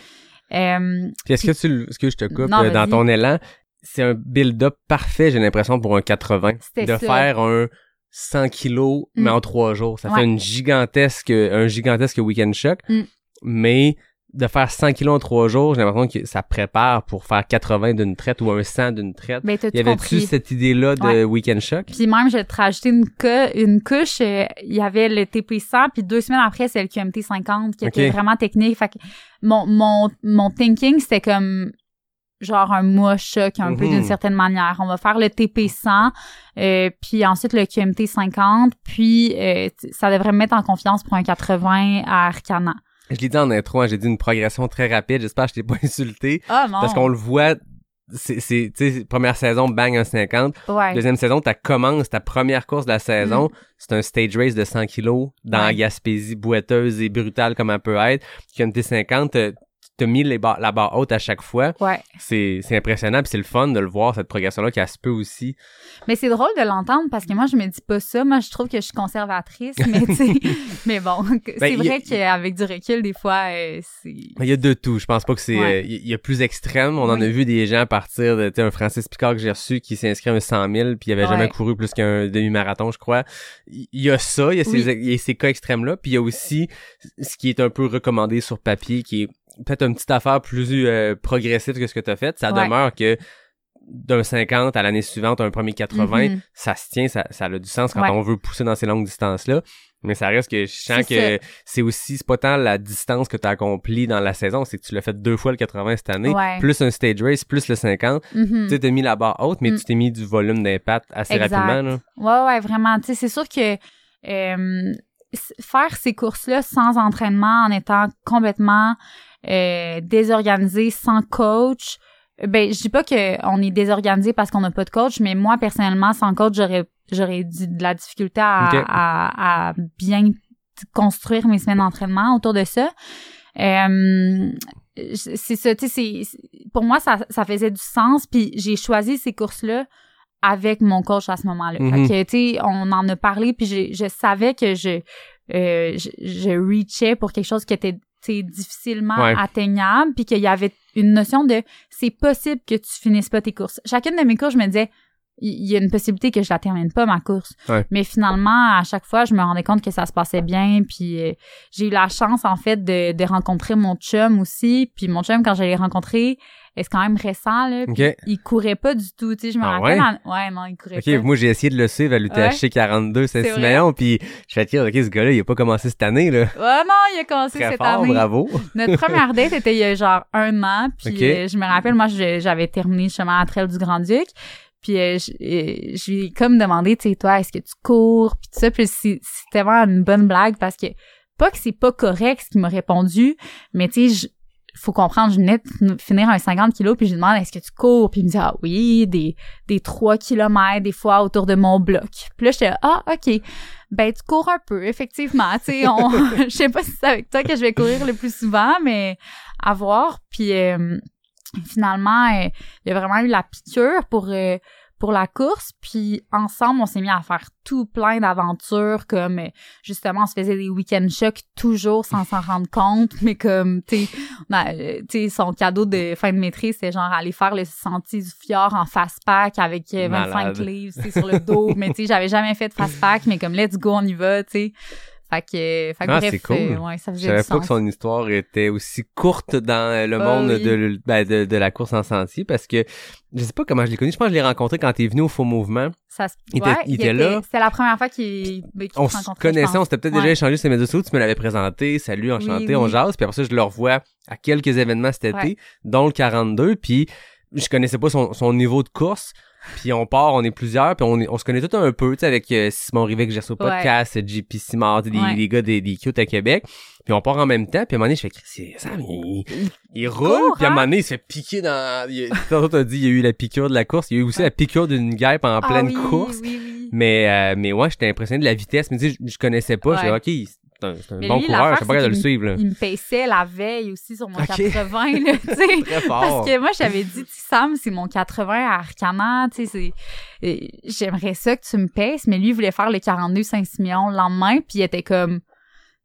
Euh, Puis est-ce que tu, le- est-ce que je te coupe Non, euh, dans ton élan, c'est un build-up parfait, j'ai l'impression, pour un 80. C'était De ça. faire un 100 kilos, mais Mm. en trois jours. Ça Ouais. fait une gigantesque, un gigantesque week-end choc. Mm. Mais de faire 100 kilos en trois jours, j'ai l'impression que ça prépare pour faire 80 d'une traite ou un 100 d'une traite. ben t'as y avait-tu cette idée-là de Ouais. week-end choc? Puis même, je vais te rajouter une, cou- une couche. euh, Il y avait le TP100, puis deux semaines après, c'est le QMT 50 qui était vraiment technique. Fait que mon, mon, mon thinking, c'était comme genre un mois choc un peu d'une certaine manière. On va faire le TP100, euh, puis ensuite le QMT 50, puis euh, ça devrait me mettre en confiance pour un 80 à Arcana. Je l'ai dit en intro, hein, j'ai dit une progression très rapide. J'espère que je t'ai pas insulté. Ah non! Parce qu'on le voit, c'est, première saison, bang, un 50. Ouais. Deuxième saison, tu commences ta première course de la saison. C'est un stage race de 100 kilos dans. Ouais. la Gaspésie boiteuse et brutale comme elle peut être. Puis une T50, t'as- mis les barres- la barre haute à chaque fois. Ouais. C'est, c'est impressionnant puis c'est le fun de le voir, cette progression-là, qui se peut aussi. Mais c'est drôle de l'entendre parce que moi, je me dis pas ça. Moi, je trouve que je suis conservatrice, mais tu sais, mais bon, c'est Ben, vrai qu'avec du recul, des fois, euh, c'est... Il y a de tout. Je pense pas que c'est, Ouais. euh, il y a plus extrême. On en a vu des gens partir de, tu sais, un Francis Picard que j'ai reçu qui s'est inscrit à un 100 000 puis il avait Ouais. jamais couru plus qu'un demi-marathon, je crois. Il y a ça, il y a ces, Oui. y a ces cas extrêmes-là, puis il y a aussi ce qui est un peu recommandé sur papier, qui est peut-être une petite affaire plus euh, progressive que ce que tu as fait. Ça Ouais. demeure que d'un 50 à l'année suivante, un premier 80, Mhm. ça se tient, ça, ça a du sens quand Ouais. on veut pousser dans ces longues distances-là. Mais ça reste que je sens que c'est aussi, c'est pas tant la distance que tu as accompli dans la saison, c'est que tu l'as fait deux fois le 80 cette année, Ouais. plus un stage race, plus le 50. Mhm. Tu sais, t'as mis la barre haute, mais Mm. tu t'es mis du volume d'impact assez Exact. rapidement, là. Ouais, ouais, vraiment. Tu sais, c'est sûr que euh, faire ces courses-là sans entraînement, en étant complètement euh, désorganisé, sans coach, ben, je dis pas qu'on est désorganisé parce qu'on n'a pas de coach, mais moi, personnellement, sans coach, j'aurais j'aurais de la difficulté à, à, à bien construire mes semaines d'entraînement autour de ça. Euh, c'est ça, tu sais, c'est- pour moi, ça, ça faisait du sens, puis j'ai choisi ces courses-là avec mon coach à ce moment-là. Mhm. Fait que, tu sais, on en a parlé, puis je, je savais que je, euh, je, je reachais pour quelque chose qui était, sais, difficilement Ouais. atteignable, puis qu'il y avait une notion de c'est possible que tu finisses pas tes courses. Chacune de mes courses, je me disais, il y a une possibilité que je la termine pas ma course. Ouais. Mais finalement, à chaque fois, je me rendais compte que ça se passait bien. Puis euh, j'ai eu la chance en fait de, de rencontrer mon chum aussi. Puis mon chum, quand je l'ai rencontré, euh, c'est quand même récent là. puis OK. Il courait pas du tout. Tu sais, je me Ah rappelle. ouais? en- ouais, non, il courait OK, pas. moi j'ai essayé de le suivre à l'UTHC 42 C'est Saint-Siméon, puis je fais dire, OK, ce gars-là, il a pas commencé cette année, là. Ouais, non, il a commencé Très cette fort, année. bravo. Notre première date était il y a genre un an. Puis euh, je me rappelle, moi, j'avais terminé justement à Trail du Grand-Duc. Puis euh, je, euh, je lui ai comme demandé, tu sais, toi, est-ce que tu cours? Puis tout ça. Puis c'était vraiment une bonne blague parce que, pas que c'est pas correct ce qu'il m'a répondu, mais tu sais, faut comprendre, je venais de fin- finir un 50 kilos, puis je lui demande, est-ce que tu cours? Puis il me dit, ah oui, des, des 3 kilomètres, des fois, autour de mon bloc. Puis là, j'étais, ah, OK. Ben, tu cours un peu, effectivement. Tu sais, on, je sais pas si c'est avec toi que je vais courir le plus souvent, mais à voir. Puis euh, finalement, euh, il y a vraiment eu la piqûre pour euh, pour la course, puis ensemble, on s'est mis à faire tout plein d'aventures, comme euh, justement, on se faisait des week-end shocks toujours sans s'en rendre compte, mais comme, tu sais, euh, tu sais, son cadeau de fin de maîtrise, c'est genre aller faire le sentier du fjord en fast pack avec euh, 25 Malade. livres, sur le dos, mais tu sais, j'avais jamais fait de fast pack, mais comme let's go, on y va, tu sais. Fait que, fait que Ah, bref, c'est cool. euh, ouais, ça Je faisait savais du pas sens. que son histoire était aussi courte dans euh, le Ah monde oui. de, ben, de, de la course en sentier parce que je sais pas comment je l'ai connu. Je pense que je l'ai rencontré quand t'es venu au Faux Mouvement. Ça se- Il était- il là. C'était la première fois qu'il ben, qu'il On se je connaissait, on s'était peut-être Ouais. déjà échangé sur les médias sociaux. Tu me l'avais présenté. Salut, enchanté, Oui, on oui. jase. Puis après ça, je le revois à quelques événements cet été, dont le 42. Puis je connaissais pas son, son niveau de course. Puis on part, on est plusieurs, puis on, est- on se connaît tout un peu, tu sais, avec euh, Simon Rivet que j'ai reçu au Ouais. podcast, JP Simard, des, Ouais. des gars des, des cute à Québec. Puis on part en même temps, puis à un moment donné, je fais, c'est ça, il, il roule, court, puis à un hein? moment donné, il se fait piquer dans... Il, t'as dit, il y a eu la piqûre de la course, il y a eu aussi la piqûre d'une guêpe en Ah pleine oui, course. Oui, oui. Mais, euh, mais ouais, j'étais impressionné de la vitesse, mais tu sais, je, je connaissais pas, je Ouais. suis OK, un, c'est un Mais bon lui, coureur, je sais pas de le suivre, là. Il me paissait la veille aussi sur mon Ok. 80, là. Très fort. Parce que moi, j'avais dit, tu sais, Sam, c'est mon 80 à Arcana, tu sais, c'est, euh, j'aimerais ça que tu me pèses, mais lui, il voulait faire le 42 Saint-Siméon le lendemain, puis il était comme,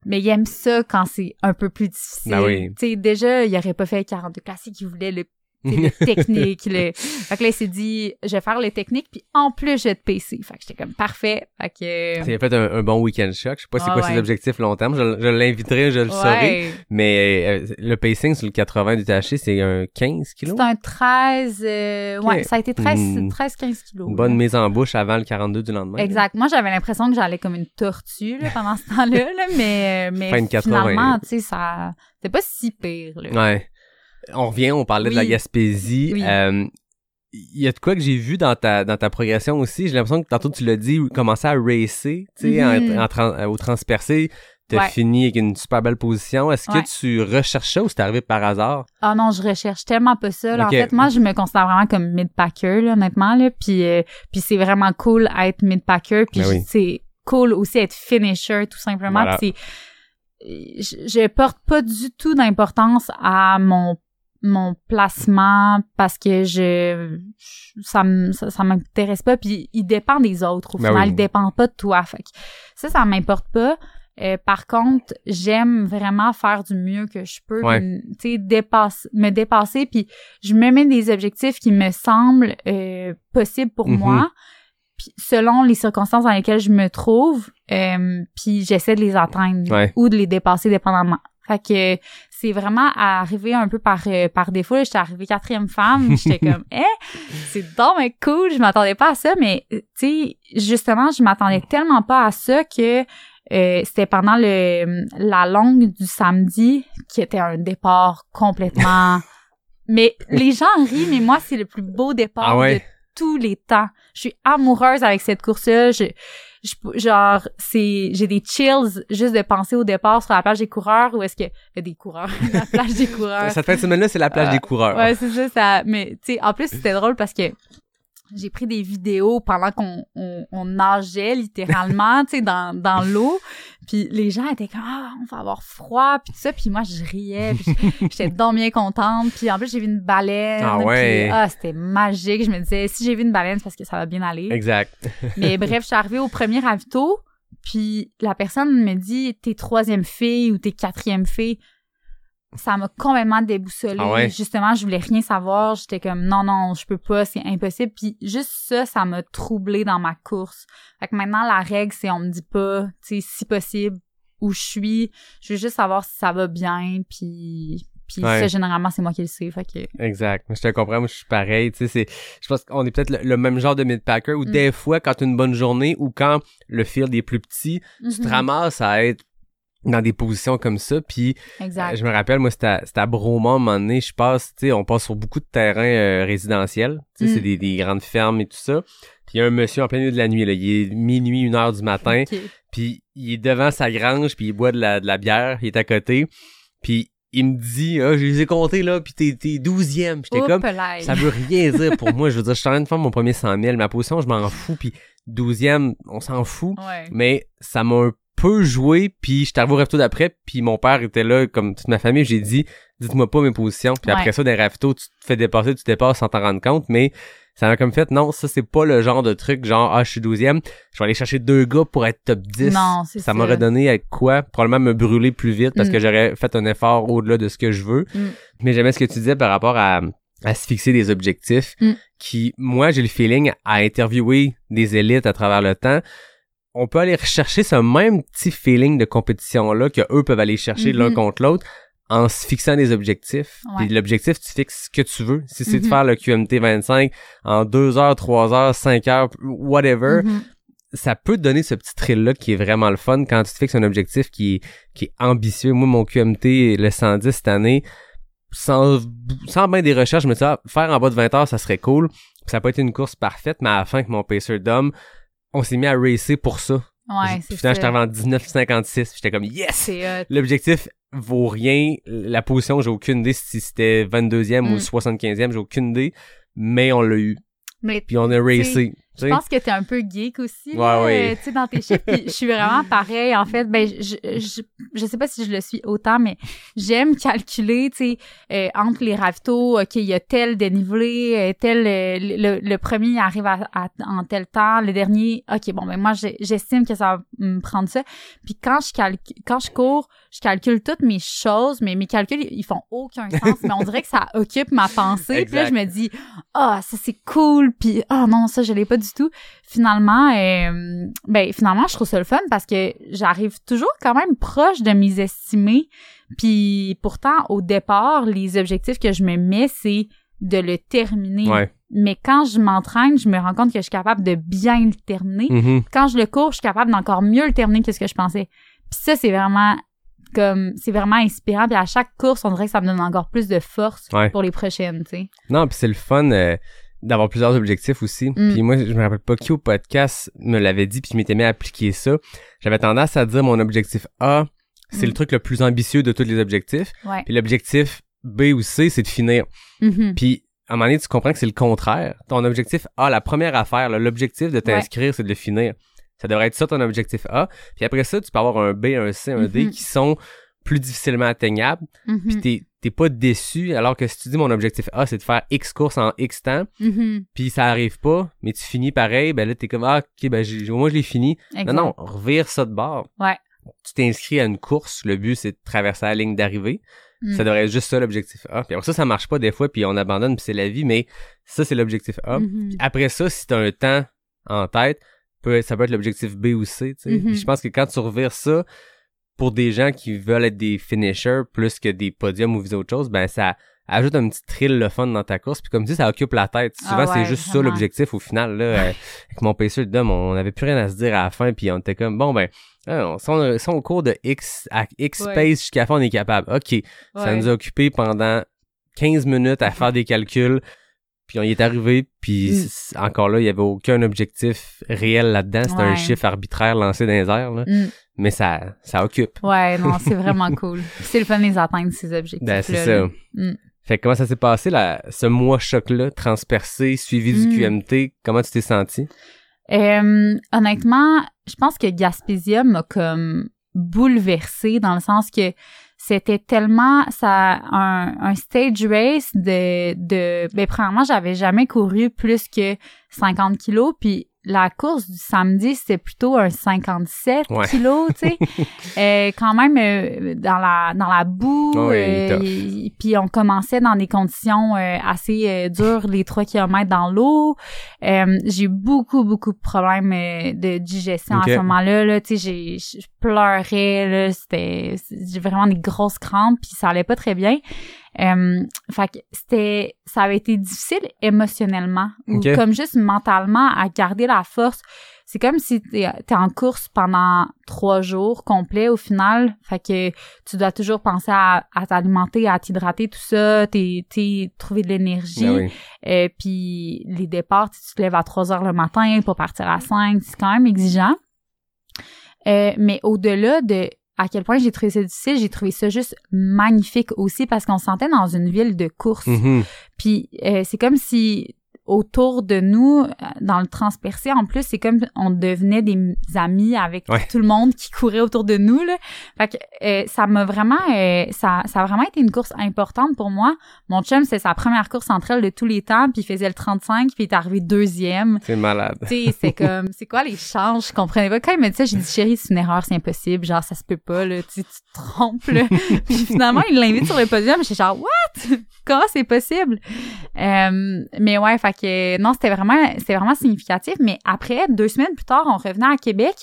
mais il aime ça quand c'est un peu plus difficile. Ben oui. Tu sais, déjà, il aurait pas fait le 42 classique, il voulait le, le technique, le, fait que là, il s'est dit, je vais faire le technique, puis en plus, je vais te PC. Fait que j'étais comme, parfait. Fait que, Il a fait un, un bon week-end choc. Je sais pas c'est Ah quoi ses objectifs long terme. Je, je l'inviterai, je le saurai. Mais euh, le pacing sur le 80 du THC, c'est un 15 kilos? C'est un 13, euh, ouais, ça a été 13, Hmm. 13 15 kilos. Une bonne là. mise en bouche avant le 42 du lendemain. Exact. Moi, j'avais l'impression que j'allais comme une tortue là, pendant ce temps-là, là, mais, euh, mais Fin de 80. finalement, tu sais, ça, c'est pas si pire. Là. Ouais. On revient, on parlait de la. Gaspésie. Oui. Euh, il y a de quoi que j'ai vu dans ta dans ta progression aussi? J'ai l'impression que tantôt tu l'as dit, commencer à racer, tu sais, Mhm. tran- euh, au transpercé. T'as Ouais. fini avec une super belle position. Est-ce Ouais. que tu recherches ça ou c'est arrivé par hasard? Ah non, je recherche tellement pas ça. là. En fait, moi, je me considère vraiment comme mid-packer, là, honnêtement. Là. Puis, euh, puis c'est vraiment cool à être mid-packer. Puis Ben oui. c'est cool aussi à être finisher, tout simplement. Voilà. Puis c'est... Je, je porte pas du tout d'importance à mon mon placement parce que je ça ça, ça m'intéresse pas puis il dépend des autres au Ben final oui. il dépend pas de toi fait que ça ça m'importe pas Euh, par contre j'aime vraiment faire du mieux que je peux Ouais. tu sais dépasse me dépasser puis je me mets des objectifs qui me semblent euh, possibles pour Mhm. moi puis selon les circonstances dans lesquelles je me trouve euh, puis j'essaie de les atteindre Ouais. ou de les dépasser dépendamment fait que c'est vraiment arrivé un peu par euh, par défaut. J'étais arrivée quatrième femme. J'étais comme, eh, c'est donc mais cool. Je m'attendais pas à ça, mais euh, tu sais, justement, je m'attendais tellement pas à ça que euh, c'était pendant le la longue du samedi qui était un départ complètement. mais les gens rient, mais moi c'est le plus beau départ Ah ouais? de tous les temps. Je suis amoureuse avec cette course-là. Je, je- genre c'est j'ai des chills juste de penser au départ sur la plage des coureurs ou est-ce que euh, des coureurs la plage des coureurs Cette fin de semaine-là, c'est la plage Euh, des coureurs. ouais c'est ça ça mais tu sais en plus c'était drôle parce que j'ai pris des vidéos pendant qu'on on, on nageait littéralement tu sais dans dans l'eau puis les gens étaient comme ah on va avoir froid puis tout ça puis moi je riais puis j'étais donc bien contente puis en plus j'ai vu une baleine Ah ouais. puis, ah c'était magique je me disais si j'ai vu une baleine c'est parce que ça va bien aller Exact. mais bref, je suis arrivée au premier ravito, puis la personne me dit t'es troisième fille ou t'es quatrième fille. Ça m'a complètement déboussolée. Ah ouais? Justement, je voulais rien savoir. J'étais comme non, non, je peux pas, c'est impossible. Puis juste ça, ça m'a troublée dans ma course. Fait que maintenant, la règle, c'est on me dit pas, tu sais, si possible, où je suis. Je veux juste savoir si ça va bien, puis... Puis Ouais. ça, généralement, c'est moi qui le sais. Fait que... Exact. Je te comprends, moi je suis pareil. Tu sais, c'est, je pense qu'on est peut-être le, le même genre de mid-packer où Mm. des fois, quand tu as une bonne journée ou quand le field est plus petit, tu te Mhm. ramasses à être dans des positions comme ça. Puis Exact. euh, je me rappelle, moi, c'était à, c'était à Bromont, à un moment donné, je passe, tu sais, on passe sur beaucoup de terrains euh, résidentiels. Tu sais, Mm. c'est des, des grandes fermes et tout ça. Puis il y a un monsieur en plein milieu de la nuit, là. Il est minuit, une heure du matin. Ok. Puis il est devant sa grange, puis il boit de la, de la bière, il est à côté. Puis il me dit, ah, je les ai comptés, là, puis t'es, t'es douzième. J'étais comme, ça veut rien dire pour moi. Je veux dire, je suis en train de faire mon premier 100 000. Ma position, je m'en fous. Puis douzième, on s'en fout. Ouais. Mais ça m'a un peu joué. Puis j'étais arrivé au resto d'après. Puis mon père était là, comme toute ma famille. J'ai dit, dites-moi pas mes positions. Puis après ça, dans les tu te fais dépasser, tu dépasses sans t'en rendre compte. Mais ça m'a comme fait, non, ça c'est pas le genre de truc, genre, ah, je suis 12e, je vais aller chercher deux gars pour être top 10. Non, c'est ça. Ça m'aurait donné avec quoi? Probablement me brûler plus vite parce Mm. que j'aurais fait un effort au-delà de ce que je veux. Mm. Mais j'aimais ce que tu disais par rapport à, à se fixer des objectifs Mm. qui, moi, j'ai le feeling à interviewer des élites à travers le temps. On peut aller rechercher ce même petit feeling de compétition-là que eux peuvent aller chercher l'un Mhm. contre l'autre en se fixant des objectifs. Ouais. Puis l'objectif, tu fixes ce que tu veux. Si c'est de Mhm. faire le QMT 25 en 2 heures, 3 heures, 5 heures, whatever, Mhm. ça peut te donner ce petit thrill-là qui est vraiment le fun quand tu te fixes un objectif qui est, qui est ambitieux. Moi, mon QMT, le 110 cette année, sans, sans bien des recherches, je me dit, ah, faire en bas de 20 heures, ça serait cool. Puis ça pas été une course parfaite, mais à la fin, avec mon pacer d'homme, on s'est mis à racer pour ça. Ouais, c'est ça. j'étais en 19,56. J'étais comme, yes! L'objectif vaut rien. La position, j'ai aucune idée si c'était 22e ou Mm. 75e, j'ai aucune idée. Mais on l'a eu. Mais Puis on a racé. Je pense que t'es un peu geek aussi, Ouais, euh, tu sais, dans tes chiffres. Puis je suis vraiment pareil, en fait. Ben, je, je, je sais pas si je le suis autant, mais j'aime calculer, tu sais, euh, entre les ravitaux, OK, il y a tel dénivelé, euh, tel, euh, le, le premier arrive à, à- en tel temps, le dernier, OK, bon, ben moi, j'estime que ça va me prendre ça. Puis quand je calcule, quand je cours, je calcule toutes mes choses, mais mes calculs, ils font aucun sens, mais on dirait que ça occupe ma pensée. Puis là, je me dis, ah, ça c'est cool, puis ah non, ça je l'ai pas du tout. Finalement, euh, ben finalement, je trouve ça le fun parce que j'arrive toujours quand même proche de mes estimés. Puis pourtant, au départ, les objectifs que je me mets, c'est de le terminer. Ouais. Mais quand je m'entraîne, je me rends compte que je suis capable de bien le terminer. Mhm. Quand je le cours, je suis capable d'encore mieux le terminer que ce que je pensais. Puis ça, c'est vraiment comme c'est vraiment inspirant. Puis à chaque course, on dirait que ça me donne encore plus de force Ouais. pour les prochaines, tu sais. Non, puis c'est le fun euh, d'avoir plusieurs objectifs aussi. Mm. Puis moi, je me rappelle pas qui au podcast me l'avait dit, puis je m'étais mis à appliquer ça. J'avais tendance à dire mon objectif A, c'est Mm. le truc le plus ambitieux de tous les objectifs. Ouais. Puis l'objectif B ou C, c'est de finir. Mhm. Puis à un moment donné, tu comprends que c'est le contraire. Ton objectif A, la première affaire, là, l'objectif de t'inscrire, c'est de le finir. Ça devrait être ça ton objectif A. Puis après ça, tu peux avoir un B, un C, un D Mhm. qui sont plus difficilement atteignables. Mhm. Puis t'es, t'es pas déçu, alors que si tu dis mon objectif A, c'est de faire X courses en X temps, Mhm. puis ça arrive pas, mais tu finis pareil, ben là, t'es comme, ah, ok, ben moins je l'ai fini. Exact. Non, non, revire ça de bord. Ouais. Tu t'inscris à une course, le but c'est de traverser la ligne d'arrivée. Mm. Ça devrait être juste ça l'objectif A. Puis après ça, ça marche pas des fois, puis on abandonne, puis c'est la vie, mais ça c'est l'objectif A. Mhm. Puis après ça, si t'as un temps en tête, peut, ça peut être l'objectif B ou C, tu sais. Mhm. Puis je pense que quand tu revires ça, pour des gens qui veulent être des finishers plus que des podiums ou viser autre chose, ben ça ajoute un petit thrill le fun dans ta course. Puis comme tu dis, ça occupe la tête. Souvent, Ah c'est ouais, juste ça l'objectif au final. Là, euh, avec mon pacer de dom, on avait plus rien à se dire à la fin. Puis on était comme, bon ben, euh, si on, si on court de X à X Ouais. space jusqu'à la fin, on est capable. OK, ça nous a occupé pendant 15 minutes à faire des calculs. Puis on y est arrivé, puis Mm. encore là, il y avait aucun objectif réel là-dedans. C'était un chiffre arbitraire lancé dans les airs. Là. Mm. Mais ça, ça occupe. Ouais, non, c'est vraiment cool. C'est le fun de les atteindre, ces objectifs. Ben, c'est ça. Mm. Fait que comment ça s'est passé, là, ce mois choc-là, transpercé, suivi du. QMT? Comment tu t'es senti? Euh, honnêtement, je pense que Gaspésia m'a comme bouleversée dans le sens que c'était tellement ça un, stage race de de ben premièrement j'avais jamais couru plus que 50 kilos puis la course du samedi c'était plutôt un 57 Ouais. kilos tu sais Euh, quand même euh, dans la dans la boue Ouais, euh, puis on commençait dans des conditions euh, assez euh, dures les 3 km dans l'eau euh, j'ai eu beaucoup, beaucoup de problèmes euh, de digestion à ce moment-là. Là, tu sais, j'ai, je pleurais, là, c'était, j'ai vraiment des grosses crampes, puis ça allait pas très bien. Euh, fait que c'était, ça avait été difficile émotionnellement, ou comme juste mentalement à garder la force. C'est comme si t'es, en course pendant trois jours complets au final. Fait que tu dois toujours penser à, à t'alimenter, à t'hydrater, tout ça, t'es, t'es, trouver de l'énergie. Ah oui. Euh, puis les départs, tu te lèves à 3 heures le matin pour partir à 5, c'est quand même exigeant. Euh, mais au-delà de à quel point j'ai trouvé ça difficile, j'ai trouvé ça juste magnifique aussi parce qu'on se sentait dans une ville de course. Mhm. Puis euh, c'est comme si autour de nous, euh, dans le transpercé, en plus, c'est comme on devenait des amis avec Ouais. tout le monde qui courait autour de nous, là. Fait que euh, ça m'a vraiment... euh, ça, ça a vraiment été une course importante pour moi. Mon chum, c'est sa première course entre elles de tous les temps, puis il faisait le 35, puis il est arrivé deuxième. C'est malade. Tu sais, c'est comme, c'est quoi les chances? Je comprenais pas. Quand il m'a dit ça, j'ai dit, chérie, c'est une erreur, c'est impossible. Genre, ça se peut pas, là. Tu, te trompes, là. Puis finalement, il l'invite sur le podium. J'étais genre, what? Comment c'est possible? Euh, mais ouais, fait que, non, c'était vraiment, c'était vraiment significatif. Mais après, deux semaines plus tard, on revenait à Québec,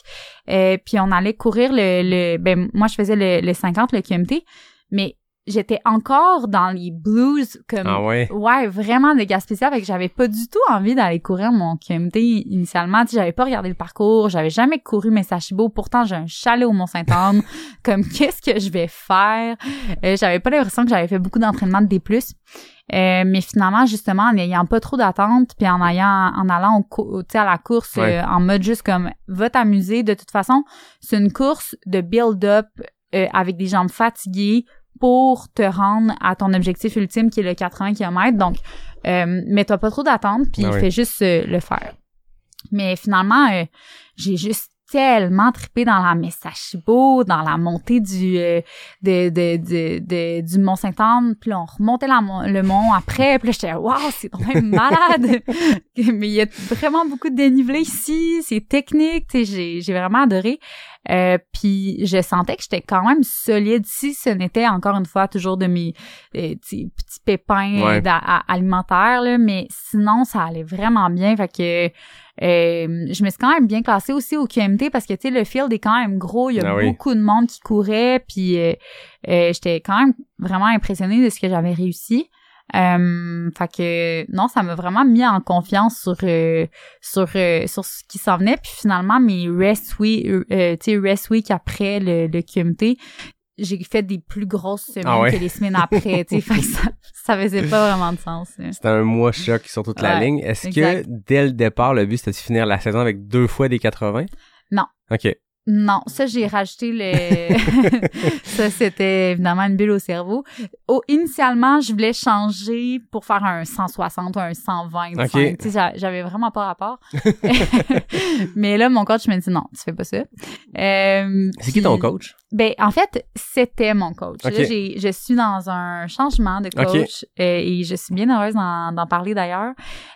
euh, puis on allait courir le, le, ben, moi, je faisais le, le 50, le QMT. Mais j'étais encore dans les blues, comme, Ah ouais? Ouais, vraiment de Gaspésia, fait que j'avais pas du tout envie d'aller courir mon QMT initialement. Tu sais, j'avais pas regardé le parcours, j'avais jamais couru mes Sachibo. Pourtant, j'ai un chalet au Mont-Saint-Anne. comme, qu'est-ce que je vais faire? Euh, j'avais pas l'impression que j'avais fait beaucoup d'entraînement de D+. Euh, mais finalement, justement, en n'ayant pas trop d'attente, puis en ayant, en allant au, cou- tu sais, à la course Ouais. euh, en mode juste comme, va t'amuser. De toute façon, c'est une course de build-up euh, avec des jambes fatiguées pour te rendre à ton objectif ultime qui est le 80 km. Donc, euh, mais t'as pas trop d'attente, puis Ah oui. fais juste euh, le faire. Mais finalement, euh, j'ai juste tellement trippé dans la Messachibo, dans la montée du euh, de, de, du Mont Saint-Anne, puis on remontait le mont après, puis j'étais waouh, c'est vraiment malade. Mais il y a vraiment beaucoup de dénivelé ici, c'est technique, j'ai vraiment adoré. Euh, puis je sentais que j'étais quand même solide si ce n'était encore une fois toujours de mes euh, petits pépins Ouais. euh, alimentaires là, mais sinon ça allait vraiment bien fait que euh, je me suis quand même bien classée aussi au QMT parce que tu sais le field est quand même gros, il y a Ah oui. beaucoup de monde qui courait puis euh, j'étais quand même vraiment impressionnée de ce que j'avais réussi. Euh, fait que non, ça m'a vraiment mis en confiance sur euh, sur euh, sur ce qui s'en venait puis finalement mes rest week euh, euh, tu sais rest week après le, le QMT j'ai fait des plus grosses semaines Ah ouais? que les semaines après tu sais fait que ça ça faisait pas vraiment de sens. C'était un mois choc sur toute la Ouais, ligne. Est-ce que dès le départ, le but c'était de finir la saison avec deux fois des 80? Non. OK. Non, ça j'ai rajouté le ça c'était évidemment une bulle au cerveau. Au, initialement, je voulais changer pour faire un 160 ou un 125. Ok. Tu sais, j'avais vraiment pas rapport. Mais là mon coach me dit non, tu fais pas ça. Euh, C'est qui ton coach? Ben en fait, c'était mon coach. Là, j'ai je suis dans un changement de coach euh, et je suis bien heureuse d'en d'en parler d'ailleurs.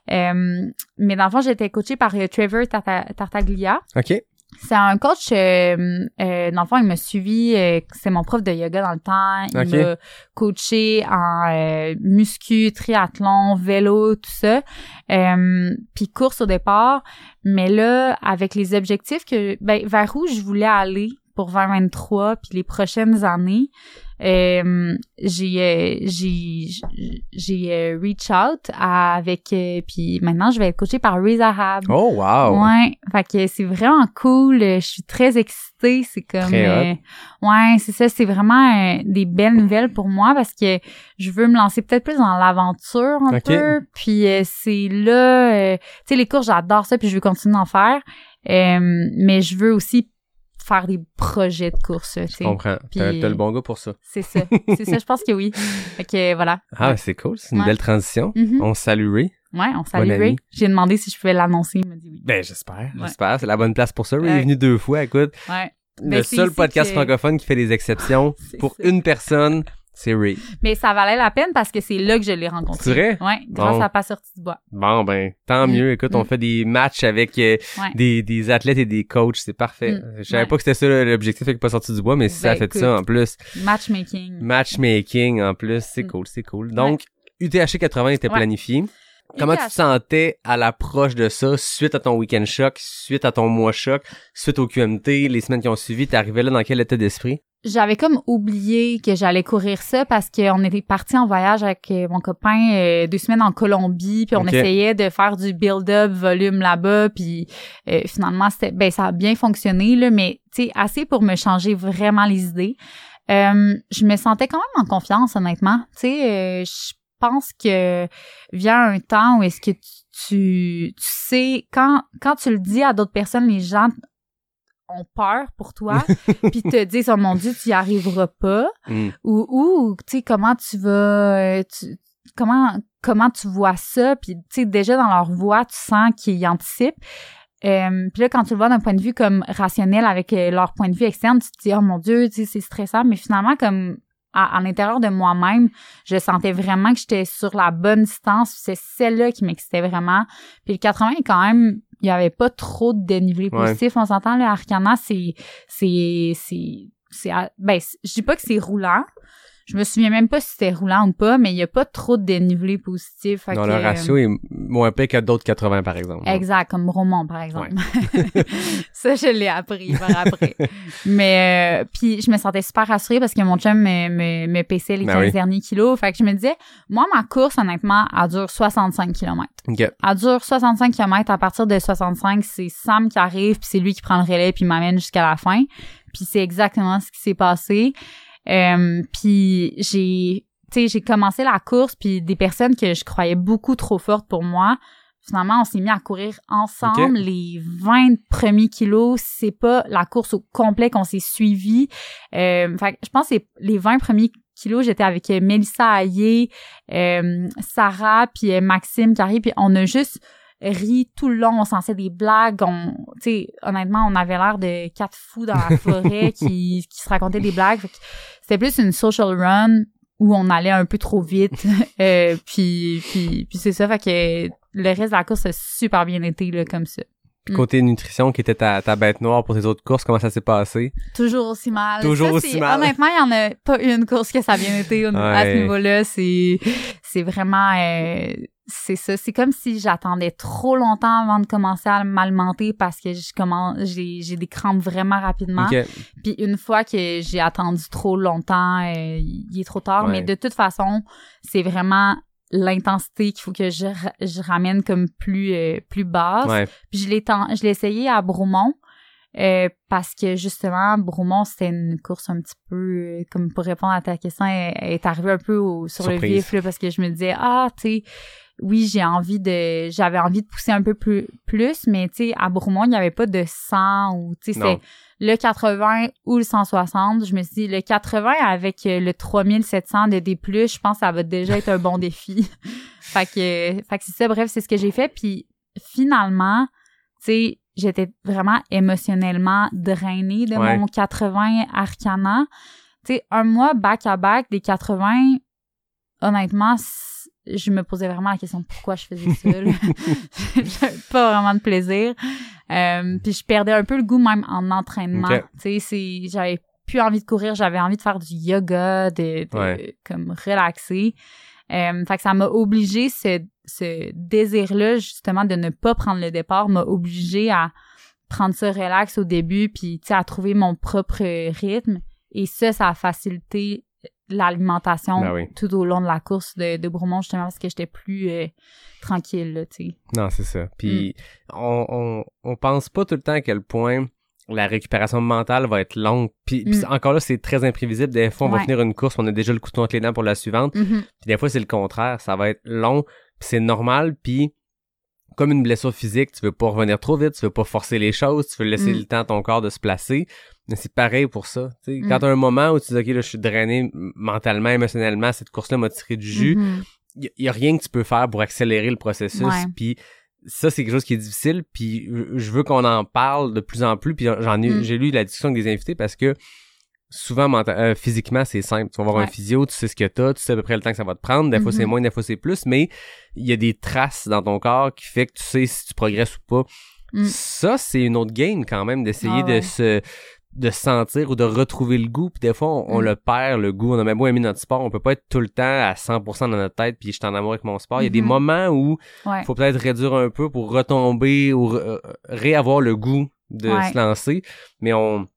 Euh, mais dans le fond, j'étais coachée par Trevor Tarta- Tartaglia. OK. C'est un coach, euh, euh, dans le fond, il m'a suivi, euh, c'est mon prof de yoga dans le temps. Il m'a coaché en euh, muscu, triathlon, vélo, tout ça. Euh, puis course au départ. Mais là, avec les objectifs que, ben, vers où je voulais aller pour 2023 puis les prochaines années, euh, j'ai euh, j'ai j'ai euh, reach out à- avec euh, puis maintenant je vais être coachée par Reza Hab. Oh, wow! Ouais, fait que c'est vraiment cool. Je suis très excitée. C'est comme, euh, ouais, c'est ça. C'est vraiment des belles nouvelles pour moi parce que je veux me lancer peut-être plus dans l'aventure un peu. Puis c'est là, tu sais, les cours j'adore ça puis je veux continuer d'en faire. Mais je veux aussi faire des projets de course. tu Je sais. comprends. T'as Puis- t'as le bon gars pour ça. C'est ça, c'est ça. Je pense que oui. Fait que voilà. Ah, c'est cool. C'est une Ouais. belle transition. Mhm. On salue Ray. Ouais, on salue Ray. J'ai demandé si je pouvais l'annoncer. Il m'a dit oui. Ben, j'espère. Ouais. J'espère. C'est la bonne place pour ça. Ray Ouais. est venu deux fois. Écoute, Ouais. le Ben, seul podcast que- francophone qui fait des exceptions pour une personne, c'est Ray. Mais ça valait la peine parce que c'est là que je l'ai rencontré. C'est vrai? Ouais, grâce Bon. à pas sortie du bois. Bon, ben, tant Mm. mieux. Écoute, on Mm. fait des matchs avec euh, Ouais. des, des athlètes et des coachs. C'est parfait. Mm. Je savais Ouais. pas que c'était ça l'objectif avec pas sorti du bois, mais si ça a Ben, fait écoute. ça en plus. Matchmaking. Matchmaking en plus, c'est cool, c'est cool. Donc, UTHC 80 était planifié. Comment tu te sentais à l'approche de ça, suite à ton week-end choc, suite à ton mois choc, suite au QMT, les semaines qui ont suivi, t'es arrivé là dans quel état d'esprit? J'avais comme oublié que j'allais courir ça parce qu'on était parti en voyage avec euh, mon copain euh, deux semaines en Colombie, puis on essayait de faire du build-up volume là-bas, puis euh, finalement c'était ben ça a bien fonctionné là, mais tu sais assez pour me changer vraiment les idées. Euh, je me sentais quand même en confiance honnêtement, tu sais je pense que vient un temps où est-ce que tu, tu tu sais quand quand tu le dis à d'autres personnes les gens ont peur pour toi puis te disent oh mon dieu tu y arriveras pas. Hmm. ou ou tu sais comment tu vas euh, tu comment comment tu vois ça? Puis tu sais déjà dans leur voix tu sens qu'ils anticipent. Euh, puis là quand tu le vois d'un point de vue comme rationnel avec euh, leur point de vue externe tu te dis oh mon dieu tu sais c'est stressant. Mais finalement comme à, à l'intérieur de moi-même je sentais vraiment que j'étais sur la bonne distance c'est celle-là qui m'excitait vraiment puis le 80 est quand même il y avait pas trop de dénivelé Ouais. positif on s'entend le Arcana c'est c'est c'est c'est à- ben je dis pas que c'est roulant je me souviens même pas si c'était roulant ou pas, mais il y a pas trop de dénivelé positif. fait Non, que, le euh, ratio est moins pire que d'autres 80, par exemple. Exact, comme Roman, par exemple. ça, je l'ai appris par après. mais, euh, puis je me sentais super rassurée parce que mon chum me, me, me pesait les Ben 15 oui. derniers kilos. Fait que je me disais, moi, ma course, honnêtement, elle dure 65 km. OK. Elle dure 65 km. À partir de 65, c'est Sam qui arrive, puis c'est lui qui prend le relais, puis il m'amène jusqu'à la fin. Puis c'est exactement ce qui s'est passé. Euh, puis j'ai, tu sais, j'ai commencé la course, puis des personnes que je croyais beaucoup trop fortes pour moi, finalement, on s'est mis à courir ensemble les 20 premiers kilos. C'est pas la course au complet qu'on s'est suivi. Euh, fait que je pense que les 20 premiers kilos, j'étais avec Mélissa Hayé, euh, Sarah, puis euh, Maxime arrive, puis on a juste ri tout le long, on s'en fait des blagues, on, tu sais, honnêtement, on avait l'air de quatre fous dans la forêt qui, qui se racontaient des blagues. C'était plus une social run où on allait un peu trop vite, euh, puis, puis, puis c'est ça, fait que le reste de la course a super bien été, là, comme ça. Puis Mm. côté nutrition, qui était ta, ta bête noire pour tes autres courses, comment ça s'est passé? Toujours aussi mal. Toujours Ça, aussi mal. Honnêtement, il y en a pas une course que ça a bien été à ce niveau-là. C'est, c'est vraiment, euh, c'est ça. C'est comme si j'attendais trop longtemps avant de commencer à m'alimenter parce que je commence, j'ai, j'ai des crampes vraiment rapidement. Puis une fois que j'ai attendu trop longtemps, euh, il est trop tard. Ouais. Mais de toute façon, c'est vraiment l'intensité qu'il faut que je, ra- je ramène comme plus, euh, plus basse. Ouais. Puis je l'ai ten- je l'ai essayé à Bromont euh, parce que justement Bromont c'était une course un petit peu euh, comme pour répondre à ta question elle, elle est arrivée un peu au- sur le vif là, parce que je me disais ah tu sais oui j'ai envie de j'avais envie de pousser un peu plus plus mais tu sais à Bromont il n'y avait pas de 100 ou tu sais c'est le 80 ou le 160 je me suis dit le 80 avec euh, le 3700 de D+, je pense que ça va déjà être un bon défi. Fait que fait que c'est ça. Bref c'est ce que j'ai fait. Puis finalement tu sais j'étais vraiment émotionnellement drainée de Ouais. mon 80 Arcana tu sais un mois back à back des 80 honnêtement je me posais vraiment la question pourquoi je faisais ça. J'avais pas vraiment de plaisir euh, puis je perdais un peu le goût même en entraînement tu sais c'est j'avais plus envie de courir j'avais envie de faire du yoga de, de Ouais. comme relaxer euh, fait que ça m'a obligé ce, ce désir-là, justement, de ne pas prendre le départ, m'a obligé à prendre ça relax au début, puis, tu sais, à trouver mon propre rythme. Et ça, ça a facilité l'alimentation Ben oui. tout au long de la course de, de Bromont, justement, parce que j'étais plus euh, tranquille, tu sais. Non, c'est ça. Puis Mm. on, on, on pense pas tout le temps à quel point la récupération mentale va être longue. Puis, puis Mm. encore là, c'est très imprévisible. Des fois, on va finir une course, on a déjà le couteau entre les dents pour la suivante. Mhm. Puis des fois, c'est le contraire. Ça va être long, puis c'est normal. Puis comme une blessure physique, tu veux pas revenir trop vite, tu veux pas forcer les choses, tu veux laisser Mm. le temps à ton corps de se placer. Mais c'est pareil pour ça. tu sais. Mm. Quand t'as un moment où tu dis, OK, là, je suis drainé mentalement, émotionnellement, cette course-là m'a tiré du jus, il y, a rien que tu peux faire pour accélérer le processus puis ça c'est quelque chose qui est difficile puis je- veux qu'on en parle de plus en plus puis j'en ai Mm. j'ai lu la discussion avec des invités parce que souvent euh, physiquement c'est simple tu vas voir un physio tu sais ce que t'as tu sais à peu près le temps que ça va te prendre des fois c'est Mhm. moins des fois c'est plus mais il y a des traces dans ton corps qui fait que tu sais si tu progresses ou pas Mm. ça c'est une autre game quand même d'essayer Ah ouais. de se de se sentir ou de retrouver le goût puis des fois on, on Mm. le perd le goût on a même beau aimer notre sport on peut pas être tout le temps à 100% dans notre tête puis je suis en amour avec mon sport il y a des Mhm. moments où Ouais. faut peut-être réduire un peu pour retomber ou re- réavoir le goût de Ouais. se lancer mais on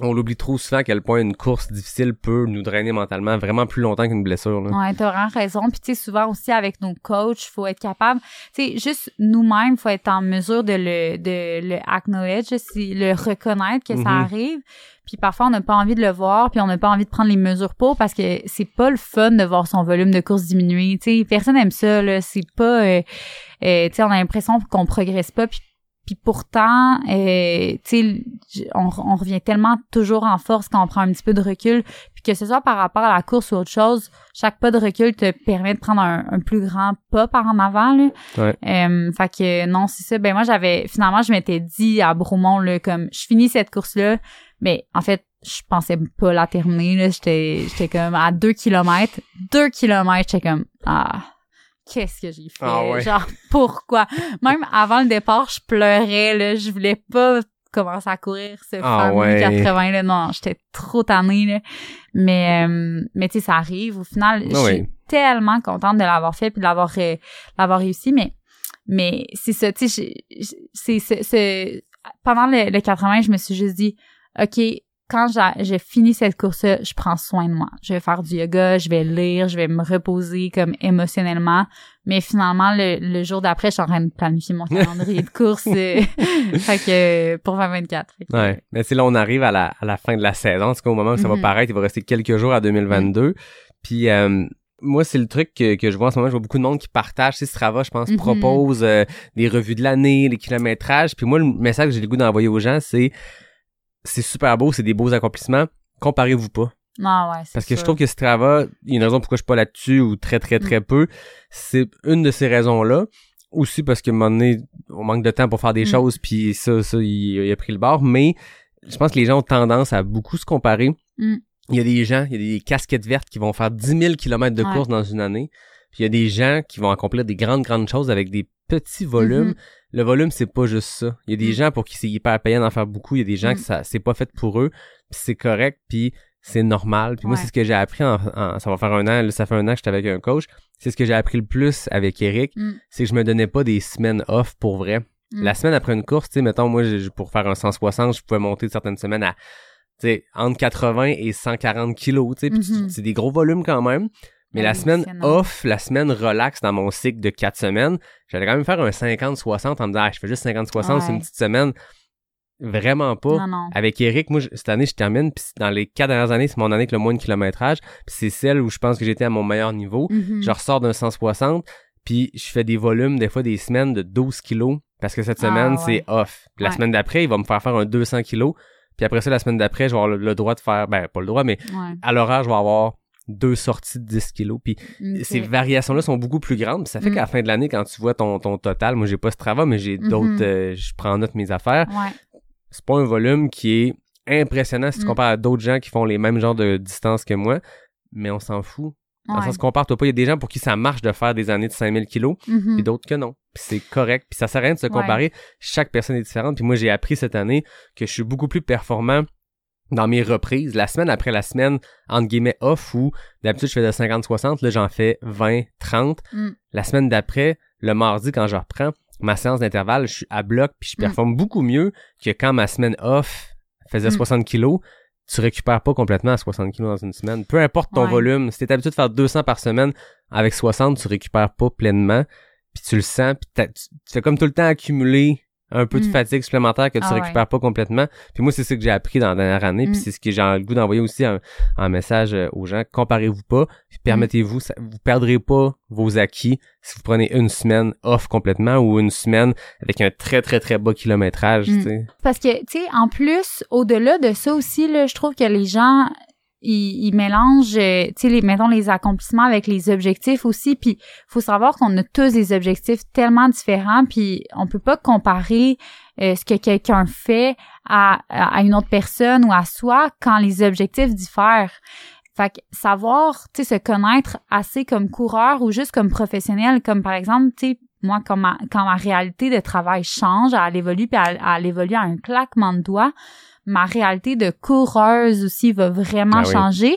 on l'oublie trop souvent à quel point une course difficile peut nous drainer mentalement vraiment plus longtemps qu'une blessure là. Ouais, t'as vraiment raison. Puis tu sais, souvent aussi avec nos coachs, faut être capable, tu sais, juste nous-mêmes, faut être en mesure de le, de le acknowledge, si- le reconnaître que Mhm. ça arrive. Puis parfois, on n'a pas envie de le voir, puis on n'a pas envie de prendre les mesures pour parce que c'est pas le fun de voir son volume de course diminuer. Tu sais, personne aime ça, là. C'est pas, euh, euh, tu sais, on a l'impression qu'on progresse pas. Puis Puis pourtant, euh, tu sais, on, on revient tellement toujours en force quand on prend un petit peu de recul. Puis que ce soit par rapport à la course ou autre chose, chaque pas de recul te permet de prendre un, un plus grand pas par en avant. Là. Ouais. Euh, fait que non, c'est ça. Ben moi, j'avais finalement, je m'étais dit à Bromont, là, comme je finis cette course-là, mais en fait, je pensais pas la terminer. Là. J'étais, j'étais comme à deux kilomètres. Deux kilomètres, j'étais comme ah qu'est-ce que j'ai fait? Ah ouais. Genre, pourquoi? Même avant le départ, je pleurais, là. Je voulais pas commencer à courir ce Ah fameux ouais. 80, là. Non, j'étais trop tannée, là. Mais, euh, mais tu sais, ça arrive. Au final, je suis ouais. tellement contente de l'avoir fait puis de l'avoir, euh, l'avoir réussi. Mais, mais c'est ça, tu sais, c'est- pendant le, le 80, je me suis juste dit, OK, quand j'ai fini cette course-là, je prends soin de moi. Je vais faire du yoga, je vais lire, je vais me reposer comme émotionnellement. Mais finalement, le, le jour d'après, je suis en train de planifier mon calendrier de course. euh, fait que pour 2024. Fait que, Ouais. Mais tu sais, là, on arrive à la, à la fin de la saison. C'est qu'au moment où ça va Mhm. paraître, il va rester quelques jours à 2022. Puis, euh, moi, c'est le truc que, que je vois en ce moment. Je vois beaucoup de monde qui partage. Tu sais, Strava, je pense, Mhm. propose euh, des revues de l'année, les kilométrages. Puis moi, le message que j'ai le goût d'envoyer aux gens, c'est c'est super beau, c'est des beaux accomplissements. Comparez-vous pas. Ah ouais, Parce que je trouve que Strava, il y a une raison pourquoi je suis pas là-dessus ou très très très peu. C'est une de ces raisons-là. Aussi parce que un moment donné, on manque de temps pour faire des Mm. choses, puis ça, ça, il, il a pris le bord. Mais je pense que les gens ont tendance à beaucoup se comparer. Mm. Il y a des gens, il y a des casquettes vertes qui vont faire 10 000 km de Ouais. course dans une année. Puis il y a des gens qui vont accomplir des grandes, grandes choses avec des petits volumes. Mhm. Le volume, c'est pas juste ça. Il y a des Mm. gens pour qui c'est hyper payant d'en faire beaucoup. Il y a des gens Mm. que ça c'est pas fait pour eux. Puis c'est correct, puis c'est normal. Puis moi, c'est ce que j'ai appris en, en- Ça va faire un an, là, ça fait un an que j'étais avec un coach. C'est ce que j'ai appris le plus avec Eric. Mm. C'est que je me donnais pas des semaines off pour vrai. Mm. La semaine après une course, tu sais, mettons, moi, j'ai- pour faire un 160, je pouvais monter certaines semaines à, tu sais, entre 80 et 140 kilos, tu sais. Mhm. c'est des gros volumes quand même. Mais la semaine off, la semaine relax dans mon cycle de 4 semaines, j'allais quand même faire un 50-60 en me disant, ah, je fais juste 50-60, c'est une petite semaine. Vraiment pas. Non, non. Avec Eric, moi, je- cette année, je termine, puis dans les quatre dernières années, c'est mon année avec le moins de kilométrage, puis c'est celle où je pense que j'étais à mon meilleur niveau. Mhm. Je ressors d'un 160, puis je fais des volumes, des fois des semaines de 12 kilos, parce que cette Ah, semaine, ouais. c'est off. Puis la Ouais. semaine d'après, il va me faire faire un 200 kilos, puis après ça, la semaine d'après, je vais avoir le, le droit de faire, ben, pas le droit, mais à l'horaire, je vais avoir deux sorties de 10 kilos, puis ces variations-là sont beaucoup plus grandes. Puis ça fait Mm. qu'à la fin de l'année, quand tu vois ton, ton total, moi j'ai pas ce travail, mais j'ai Mhm. d'autres. euh, je prends en note mes affaires. Ouais. C'est pas un volume qui est impressionnant si tu Mm. compares à d'autres gens qui font les mêmes genres de distances que moi. Mais on s'en fout. Dans le Ouais. sens compare-toi pas. Il y a des gens pour qui ça marche de faire des années de 5000 kilos, et d'autres que non. Puis c'est correct. Puis ça sert à rien de se Ouais. comparer. Chaque personne est différente. Puis moi, j'ai appris cette année que je suis beaucoup plus performant dans mes reprises, la semaine après la semaine, entre guillemets, off, où d'habitude je fais de 50-60, là j'en fais 20-30. Mm. La semaine d'après, le mardi, quand je reprends ma séance d'intervalle, je suis à bloc, puis je Mm. performe beaucoup mieux que quand ma semaine off faisait Mm. 60 kilos. Tu récupères pas complètement à 60 kilos dans une semaine. Peu importe ton Ouais. volume, si t'es habitué de faire 200 par semaine, avec 60, tu récupères pas pleinement, puis tu le sens, puis tu, tu fais comme tout le temps accumuler un peu de Mm. fatigue supplémentaire que tu Ah ouais. récupères pas complètement. Puis moi, c'est ça que j'ai appris dans la dernière année, puis Mm. c'est ce que j'ai le goût d'envoyer aussi un, un message euh, aux gens. Comparez-vous pas, puis permettez-vous, vous perdrez pas vos acquis si vous prenez une semaine off complètement ou une semaine avec un très très très bas kilométrage, Mm. Parce que, tu sais, en plus, au-delà de ça aussi, là, je trouve que les gens, ils, ils mélangent, euh, tu sais, les, mettons, les accomplissements avec les objectifs aussi. Puis, faut savoir qu'on a tous des objectifs tellement différents. Puis, on peut pas comparer euh, ce que quelqu'un fait à, à une autre personne ou à soi quand les objectifs diffèrent. Fait que savoir, tu sais, se connaître assez comme coureur ou juste comme professionnel, comme par exemple, tu sais, moi, quand ma, quand ma réalité de travail change, elle évolue, puis elle, elle évolue à un claquement de doigts, ma réalité de coureuse aussi va vraiment Ah oui. changer.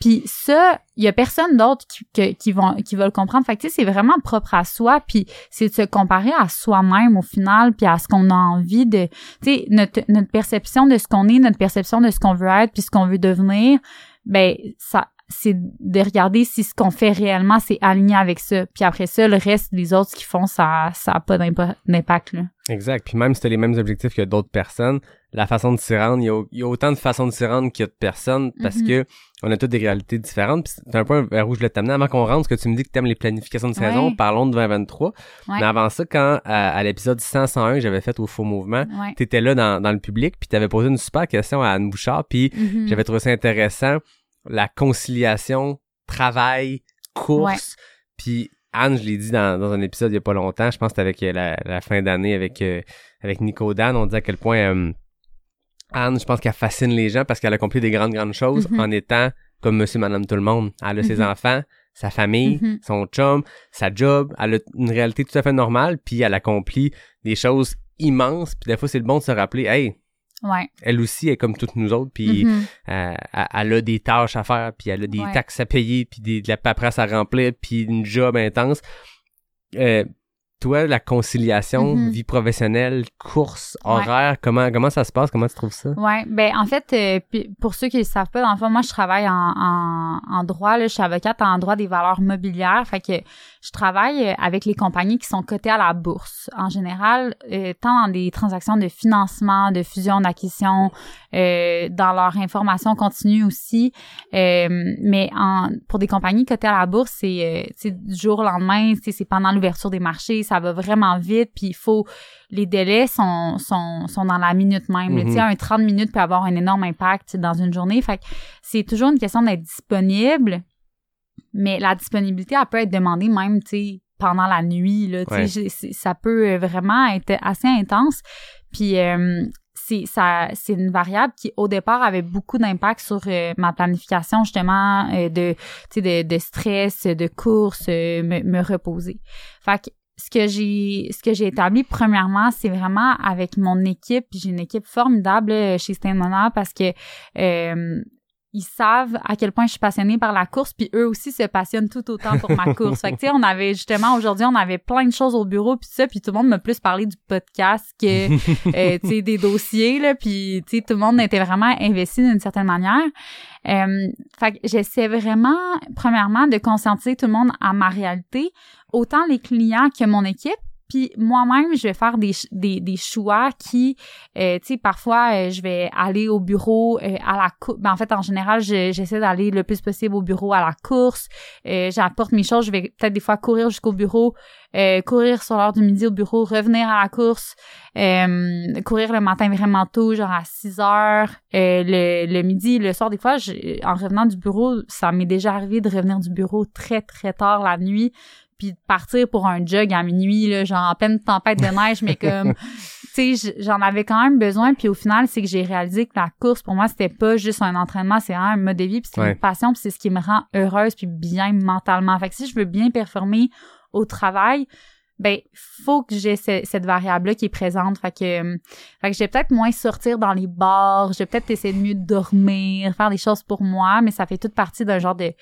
Puis ça, il y a personne d'autre qui, que- qui, vont, qui va le comprendre. Fait que, tu sais, c'est vraiment propre à soi, puis c'est de se comparer à soi-même au final, puis à ce qu'on a envie de... Tu sais, notre, notre perception de ce qu'on est, notre perception de ce qu'on veut être, puis ce qu'on veut devenir, ben ça c'est de regarder si ce qu'on fait réellement c'est aligné avec ça. Puis après ça, le reste, les autres qui font, ça ça a pas d'impa- d'impact là. Exact. Puis même si t'as les mêmes objectifs que d'autres personnes, la façon de s'y rendre, il y a, il y a autant de façons de s'y rendre qu'il y a de personnes parce Mhm. que on a toutes des réalités différentes. Puis c'est un point vers où je voulais t'amener avant qu'on rentre, parce que tu me dis que t'aimes les planifications de saison, parlons de 2023. Ouais. Mais avant ça, quand à, à l'épisode 101 que j'avais fait au Faux Mouvement, Ouais. t'étais là dans, dans le public, puis t'avais posé une super question à Anne Bouchard, puis Mhm. j'avais trouvé ça intéressant, la conciliation, travail, course, puis Anne, je l'ai dit dans, dans un épisode il y a pas longtemps, je pense que c'était avec la, la fin d'année avec euh, avec Nico Dan, on disait à quel point euh, Anne, je pense qu'elle fascine les gens parce qu'elle accomplit des grandes grandes choses Mhm. en étant comme monsieur madame tout le monde. Elle a ses Mhm. enfants, sa famille, Mhm. son chum, sa job, elle a une réalité tout à fait normale puis elle accomplit des choses immenses puis des fois c'est le bon de se rappeler hey, Ouais. elle aussi est comme toutes nous autres puis Mhm. euh, elle elle a des tâches à faire, puis elle a des Ouais. taxes à payer, puis des, de la paperasse à remplir, puis une job intense. Euh, toi, la conciliation, Mhm. vie professionnelle, course, Ouais. horaire, comment comment ça se passe? Comment tu trouves ça? Ouais, ben en fait, euh, pour ceux qui ne savent pas, dans le fond, moi je travaille en, en, en droit, là, je suis avocate en droit des valeurs mobilières, fait que je travaille euh, avec les compagnies qui sont cotées à la bourse. En général, euh, tant dans des transactions de financement, de fusion, d'acquisition, euh, dans leur information continue aussi, mais en, pour des compagnies cotées à la bourse, c'est du jour au lendemain, c'est pendant l'ouverture des marchés, ça va vraiment vite, puis il faut les délais sont, sont, sont dans la minute même. Mhm. Tu sais, un 30 minutes peut avoir un énorme impact dans une journée. Fait que c'est toujours une question d'être disponible, mais la disponibilité, elle peut être demandée même, tu sais, pendant la nuit, là. Ouais. ça peut vraiment être assez intense. Puis, euh, c'est ça c'est une variable qui au départ avait beaucoup d'impact sur euh, ma planification justement euh, de de, de stress de course euh, me, me reposer fait que ce que j'ai ce que j'ai établi premièrement c'est vraiment avec mon équipe. J'ai une équipe formidable là, chez Stamina parce que euh, ils savent à quel point je suis passionnée par la course. Puis eux aussi se passionnent tout autant pour ma course. Fait que tu sais on avait justement aujourd'hui on avait plein de choses au bureau puis ça. Puis tout le monde m'a plus parlé du podcast que euh, tu sais des dossiers là. Puis tu sais tout le monde était vraiment investi d'une certaine manière. Euh, fait que j'essaie vraiment premièrement de conscientiser tout le monde à ma réalité, autant les clients que mon équipe puis moi-même, je vais faire des, des, des choix qui, euh, tu sais, parfois, euh, je vais aller au bureau euh, à la course. Ben, en fait, en général, je- j'essaie d'aller le plus possible au bureau à la course. Euh, J'apporte mes choses. Je vais peut-être des fois courir jusqu'au bureau, euh, courir sur l'heure du midi au bureau, revenir à la course, courir le matin vraiment tôt, genre à 6 heures, le, le midi, le soir. Des fois, je- en revenant du bureau, ça m'est déjà arrivé de revenir du bureau très, très tard la nuit puis de partir pour un jog à minuit là genre en pleine tempête de neige mais comme tu sais j'en avais quand même besoin puis au final c'est que j'ai réalisé que la course pour moi c'était pas juste un entraînement c'est un mode de vie puis c'est Ouais. une passion puis c'est ce qui me rend heureuse puis bien mentalement fait que si je veux bien performer au travail ben faut que j'ai ce- cette variable là qui est présente fait que euh, fait que je vais peut-être moins sortir dans les bars je vais peut-être essayer de mieux dormir faire des choses pour moi mais ça fait toute partie d'un genre de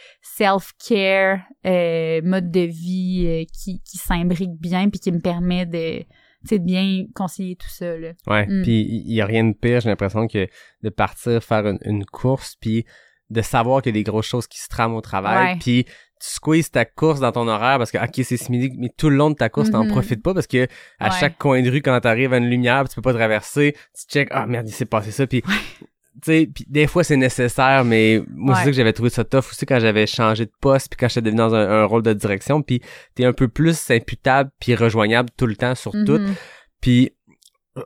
self-care euh, mode de vie euh, qui qui s'imbrique bien puis qui me permet de bien concilier tout ça là. Ouais, Mm. puis il y a rien de pire, j'ai l'impression que de partir faire une, une course puis de savoir qu'il y a des grosses choses qui se trament au travail puis tu squeezes ta course dans ton horaire parce que OK, c'est ce midi mais tout le long de ta course t'en Mhm. profites pas parce que à Ouais. chaque coin de rue quand t'arrives à une lumière, tu peux pas traverser, tu check ah merde, il s'est passé ça puis tu sais, puis des fois c'est nécessaire, mais moi c'est Ouais. ça que j'avais trouvé ça tough aussi quand j'avais changé de poste, puis quand j'étais devenu dans un, un rôle de direction, puis t'es un peu plus imputable puis rejoignable tout le temps sur tout. Mhm. Puis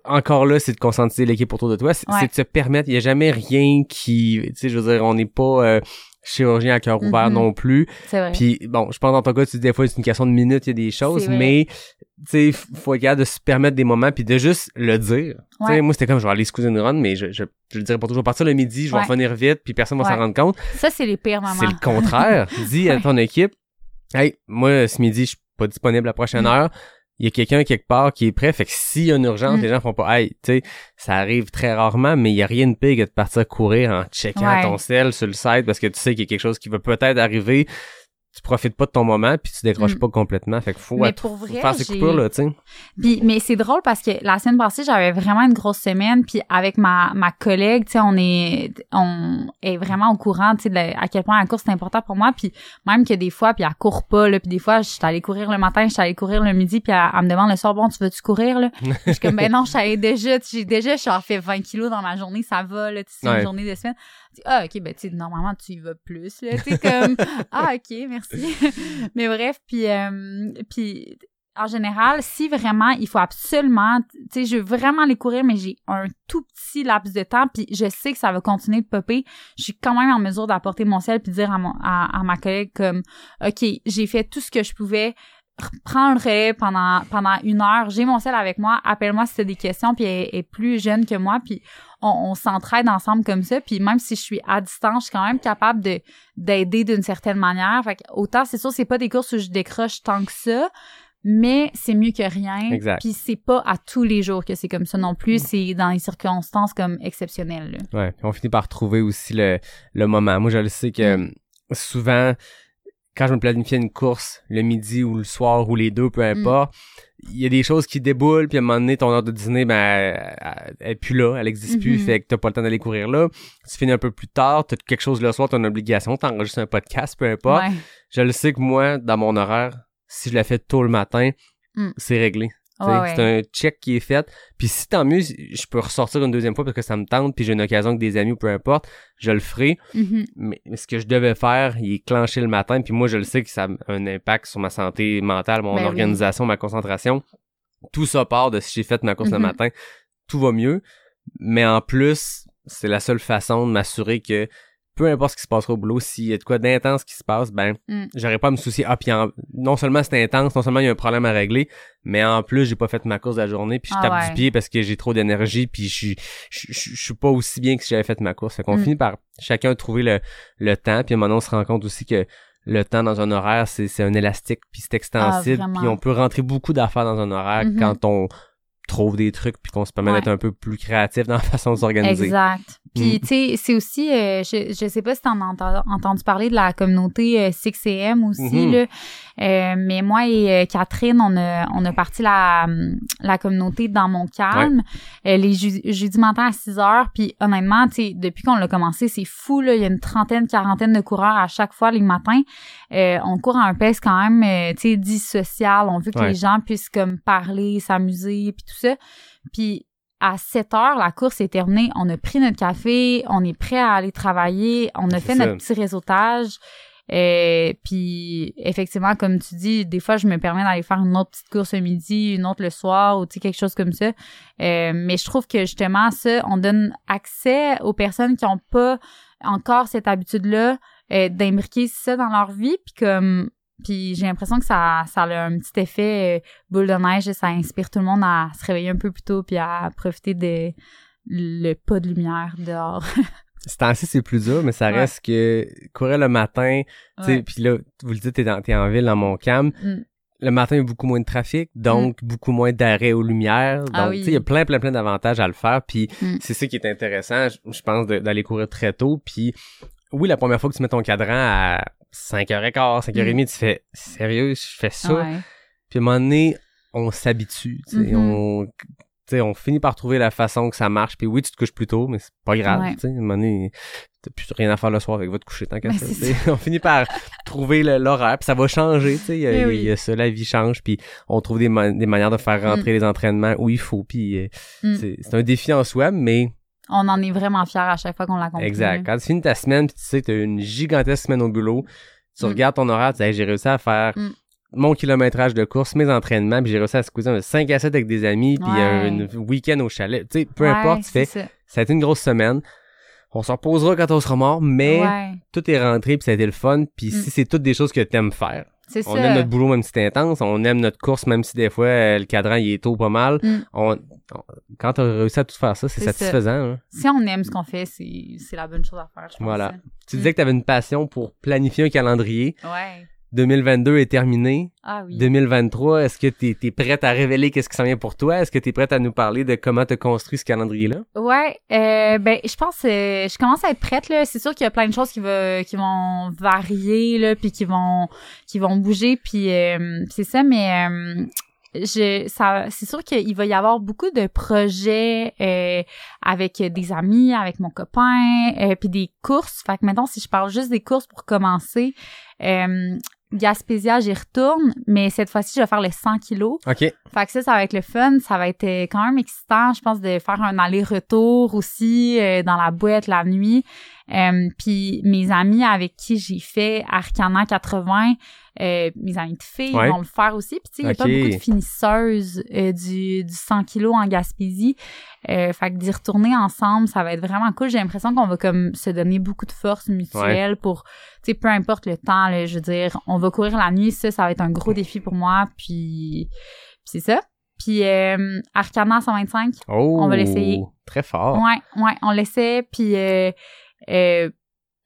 encore là, c'est de conscientiser l'équipe autour de toi. C'est Ouais. de se permettre. Il y a jamais rien qui, tu sais, je veux dire, on n'est pas euh, chirurgien à cœur ouvert Mhm. non plus. C'est vrai. Puis bon, je pense dans ton cas, tu dis des fois c'est une question de minutes, il y a des choses, mais tu sais, faut être capable de se permettre des moments puis de juste le dire. Tu sais, moi c'était comme je vais aller squeeze une run, mais je, je, je le dirais pas toujours. Partir le midi, je vais Ouais. revenir vite, puis personne va s'en rendre compte. ça c'est les pires moments. C'est le contraire. Dis à ton équipe, hey, moi ce midi je suis pas disponible la prochaine Mm. heure. Il y a quelqu'un quelque part qui est prêt, fait que s'il y a une urgence, Mm. les gens font pas, hey, tu sais, ça arrive très rarement, mais il y a rien de pire que de partir courir en checkant Ouais. ton sel sur le site parce que tu sais qu'il y a quelque chose qui va peut-être arriver. Tu profites pas de ton moment puis tu décroches Mm. pas complètement. Fait qu'il faut, Mais être- pour faut vrai, faire ces coupures là, tu sais. Puis, mais c'est drôle parce que la semaine passée, j'avais vraiment une grosse semaine. Puis avec ma, ma collègue, tu sais, on est, on est vraiment au courant, tu sais, à quel point la course est importante pour moi. Puis même que des fois, puis elle court pas, là. Puis des fois, je suis allée courir le matin, je suis allée courir le midi, puis elle, elle me demande le soir, bon, tu veux-tu courir, là? je suis comme, ben non, je suis allée déjà, j'ai déjà, je suis fait 20 kilos dans ma journée, ça va, là, tu sais, c'est Ouais. une journée de semaine. Dis, ah, ok, ben, tu sais, normalement, tu y vas plus, là. Tu sais, comme, ah, ok, merci. mais bref, puis, euh, puis, en général, si vraiment il faut absolument, tu sais, je veux vraiment aller courir, mais j'ai un tout petit laps de temps, puis je sais que ça va continuer de popper, je suis quand même en mesure d'apporter mon sel puis de dire à, mon, à, à ma collègue comme, ok, j'ai fait tout ce que je pouvais, prends le relais pendant pendant une heure, j'ai mon sel avec moi, appelle-moi si t'as des questions, puis elle est plus jeune que moi, puis on, on s'entraide ensemble comme ça, puis même si je suis à distance, je suis quand même capable de d'aider d'une certaine manière. Fait que autant c'est sûr c'est pas des courses où je décroche tant que ça, mais c'est mieux que rien. Exact. Puis c'est pas à tous les jours que c'est comme ça non plus, c'est dans les circonstances comme exceptionnelles. là. Ouais, puis on finit par trouver aussi le, le moment. Moi, je le sais que Mm. souvent, quand je me planifiais une course, le midi ou le soir ou les deux, peu Mm. importe, il y a des choses qui déboulent, puis à un moment donné, ton heure de dîner, ben, elle, est plus là, elle existe plus, Mhm. fait que t'as pas le temps d'aller courir là. Tu finis un peu plus tard, t'as quelque chose le soir, t'as une obligation, t'enregistres un podcast, peu importe. Ouais. Je le sais que moi, dans mon horaire, si je la fais tôt le matin, Mm. c'est réglé. Ouais. C'est un check qui est fait. Puis si tant mieux, je peux ressortir une deuxième fois parce que ça me tente, puis j'ai une occasion avec des amis ou peu importe, je le ferai. Mhm. Mais, mais ce que je devais faire, il est clenché le matin, puis moi je le sais que ça a un impact sur ma santé mentale, mon Ben oui. organisation, ma concentration. Tout ça part de si j'ai fait ma course le Mhm. matin, tout va mieux. Mais en plus, c'est la seule façon de m'assurer que peu importe ce qui se passera au boulot, s'il y a de quoi d'intense qui se passe, ben, Mm. j'aurais pas à me soucier. Ah, puis en- non seulement c'est intense, non seulement il y a un problème à régler, mais en plus, j'ai pas fait ma course de la journée, puis je Ah tape ouais. du pied parce que j'ai trop d'énergie, puis je suis, je, je- je suis pas aussi bien que si j'avais fait ma course. Fait qu'on Mm. finit par chacun trouver le, le temps, puis maintenant on se rend compte aussi que le temps dans un horaire, c'est, c'est un élastique, puis c'est extensible, Ah, puis on peut rentrer beaucoup d'affaires dans un horaire Mhm. quand on trouve des trucs, puis qu'on se permet Ouais. d'être un peu plus créatif dans la façon de s'organiser. Exact. Puis, Mm. tu sais, c'est aussi, euh, je, je sais pas si t'en as entendu parler de la communauté euh, 6am aussi, Mhm. là. Euh, mais moi et euh, Catherine, on a, on a parti la, hum, la communauté dans mon calme euh, les jeudis matin à 6 heures. Puis honnêtement, tu sais, depuis qu'on l'a commencé, c'est fou, là. Il y a une trentaine, quarantaine de coureurs à chaque fois les matins. Euh, on court à un pace quand même, tu sais, dit social. On veut que Ouais. les gens puissent comme parler, s'amuser, puis tout ça. Puis à 7 heures, la course est terminée. On a pris notre café, on est prêt à aller travailler, on a fait ça. notre petit réseautage. Euh, puis effectivement, comme tu dis, des fois je me permets d'aller faire une autre petite course le midi, une autre le soir ou tu sais quelque chose comme ça. Euh, mais je trouve que justement ça, on donne accès aux personnes qui ont pas encore cette habitude-là euh, d'imbriquer ça dans leur vie, puis comme puis j'ai l'impression que ça, ça a un petit effet euh, boule de neige, ça inspire tout le monde à se réveiller un peu plus tôt puis à profiter de le pas de lumière dehors. Ce temps-ci, c'est plus dur, mais ça Ouais. reste que courir le matin, tu sais, puis là, vous le dites, t'es, dans, t'es en ville, dans mon cam. Mm. Le matin, il y a beaucoup moins de trafic, donc beaucoup moins d'arrêts aux lumières. Donc, Ah oui. tu sais, il y a plein, plein, plein d'avantages à le faire. Puis Mm. c'est ça qui est intéressant, je, je pense, de- d'aller courir très tôt. Puis oui, la première fois que tu mets ton cadran à 5h15, 5h30, tu fais « Sérieux, je fais ça? Mm. Ouais. Puis à un moment donné, on s'habitue, Mhm. on... on finit par trouver la façon que ça marche. Puis oui, tu te couches plus tôt, mais c'est pas grave. Ouais. tu sais, À un moment donné, t'as plus rien à faire le soir avec va te coucher tant qu'à Ben, ça. On finit par trouver l'horaire, puis ça va changer. tu sais, Il y, a- Eh oui. y a ça, la vie change, puis on trouve des, ma- des manières de faire rentrer les entraînements où il faut. Puis euh, Mm. c'est un défi en soi, mais On en est vraiment fiers à chaque fois qu'on l'accomplit. exact. Quand tu finis ta semaine, puis tu sais que t'as une gigantesque semaine au boulot, tu Mm. regardes ton horaire, tu dis Hey, j'ai réussi à faire Mm. mon kilométrage de course, mes entraînements, puis j'ai réussi à squeezer un 5 à 7 avec des amis, puis Ouais. un week-end au chalet. Tu sais, peu Ouais, importe, tu fais, ça. ça a été une grosse semaine. On s'en reposera quand on sera mort, mais Ouais, tout est rentré, puis ça a été le fun. Puis Mm. si c'est toutes des choses que t'aimes faire, c'est on ça. aime notre boulot même si c'est intense, on aime notre course même si des fois euh, le cadran il est tôt pas mal. Mm. On, on- quand t'as réussi à tout faire ça, c'est satisfaisant. hein. Si on aime ce qu'on fait, c'est c'est la bonne chose à faire, je pense. Voilà. hein. Tu disais que t'avais une passion pour planifier un calendrier. Ouais. 2022 est terminé. Ah oui. 2023, est-ce que tu es, prête à révéler qu'est-ce qui s'en vient pour toi? Est-ce que tu es prête à nous parler de comment tu construit ce calendrier-là? Ouais, euh, ben je pense euh, je commence à être prête là, c'est sûr qu'il y a plein de choses qui va, qui vont varier là puis qui vont qui vont bouger puis euh, c'est ça mais euh, je ça c'est sûr qu'il va y avoir beaucoup de projets euh, avec des amis, avec mon copain euh, puis des courses. Fait que maintenant si je parle juste des courses pour commencer, euh, Gaspésia, j'y retourne, mais cette fois-ci, je vais faire les 100 kilos. OK. Fait que ça, ça va être le fun. Ça va être euh, quand même excitant, je pense, de faire un aller-retour aussi euh, dans la boîte la nuit. Euh, Puis mes amis avec qui j'ai fait Arcana 80, euh, mes amis de filles Ouais. vont le faire aussi. Puis tu sais, il y a pas beaucoup de finisseuses euh, du, du 100 kilos en Gaspésie. Euh, fait que d'y retourner ensemble, ça va être vraiment cool. J'ai l'impression qu'on va comme se donner beaucoup de force mutuelle pour, tu sais, peu importe le temps, là, je veux dire, on va courir la nuit, ça, ça va être un gros défi pour moi. Puis, puis c'est ça. Puis euh, Arcana 125, Oh, On va l'essayer. Très fort. Ouais, ouais, on l'essaie, puis euh, euh,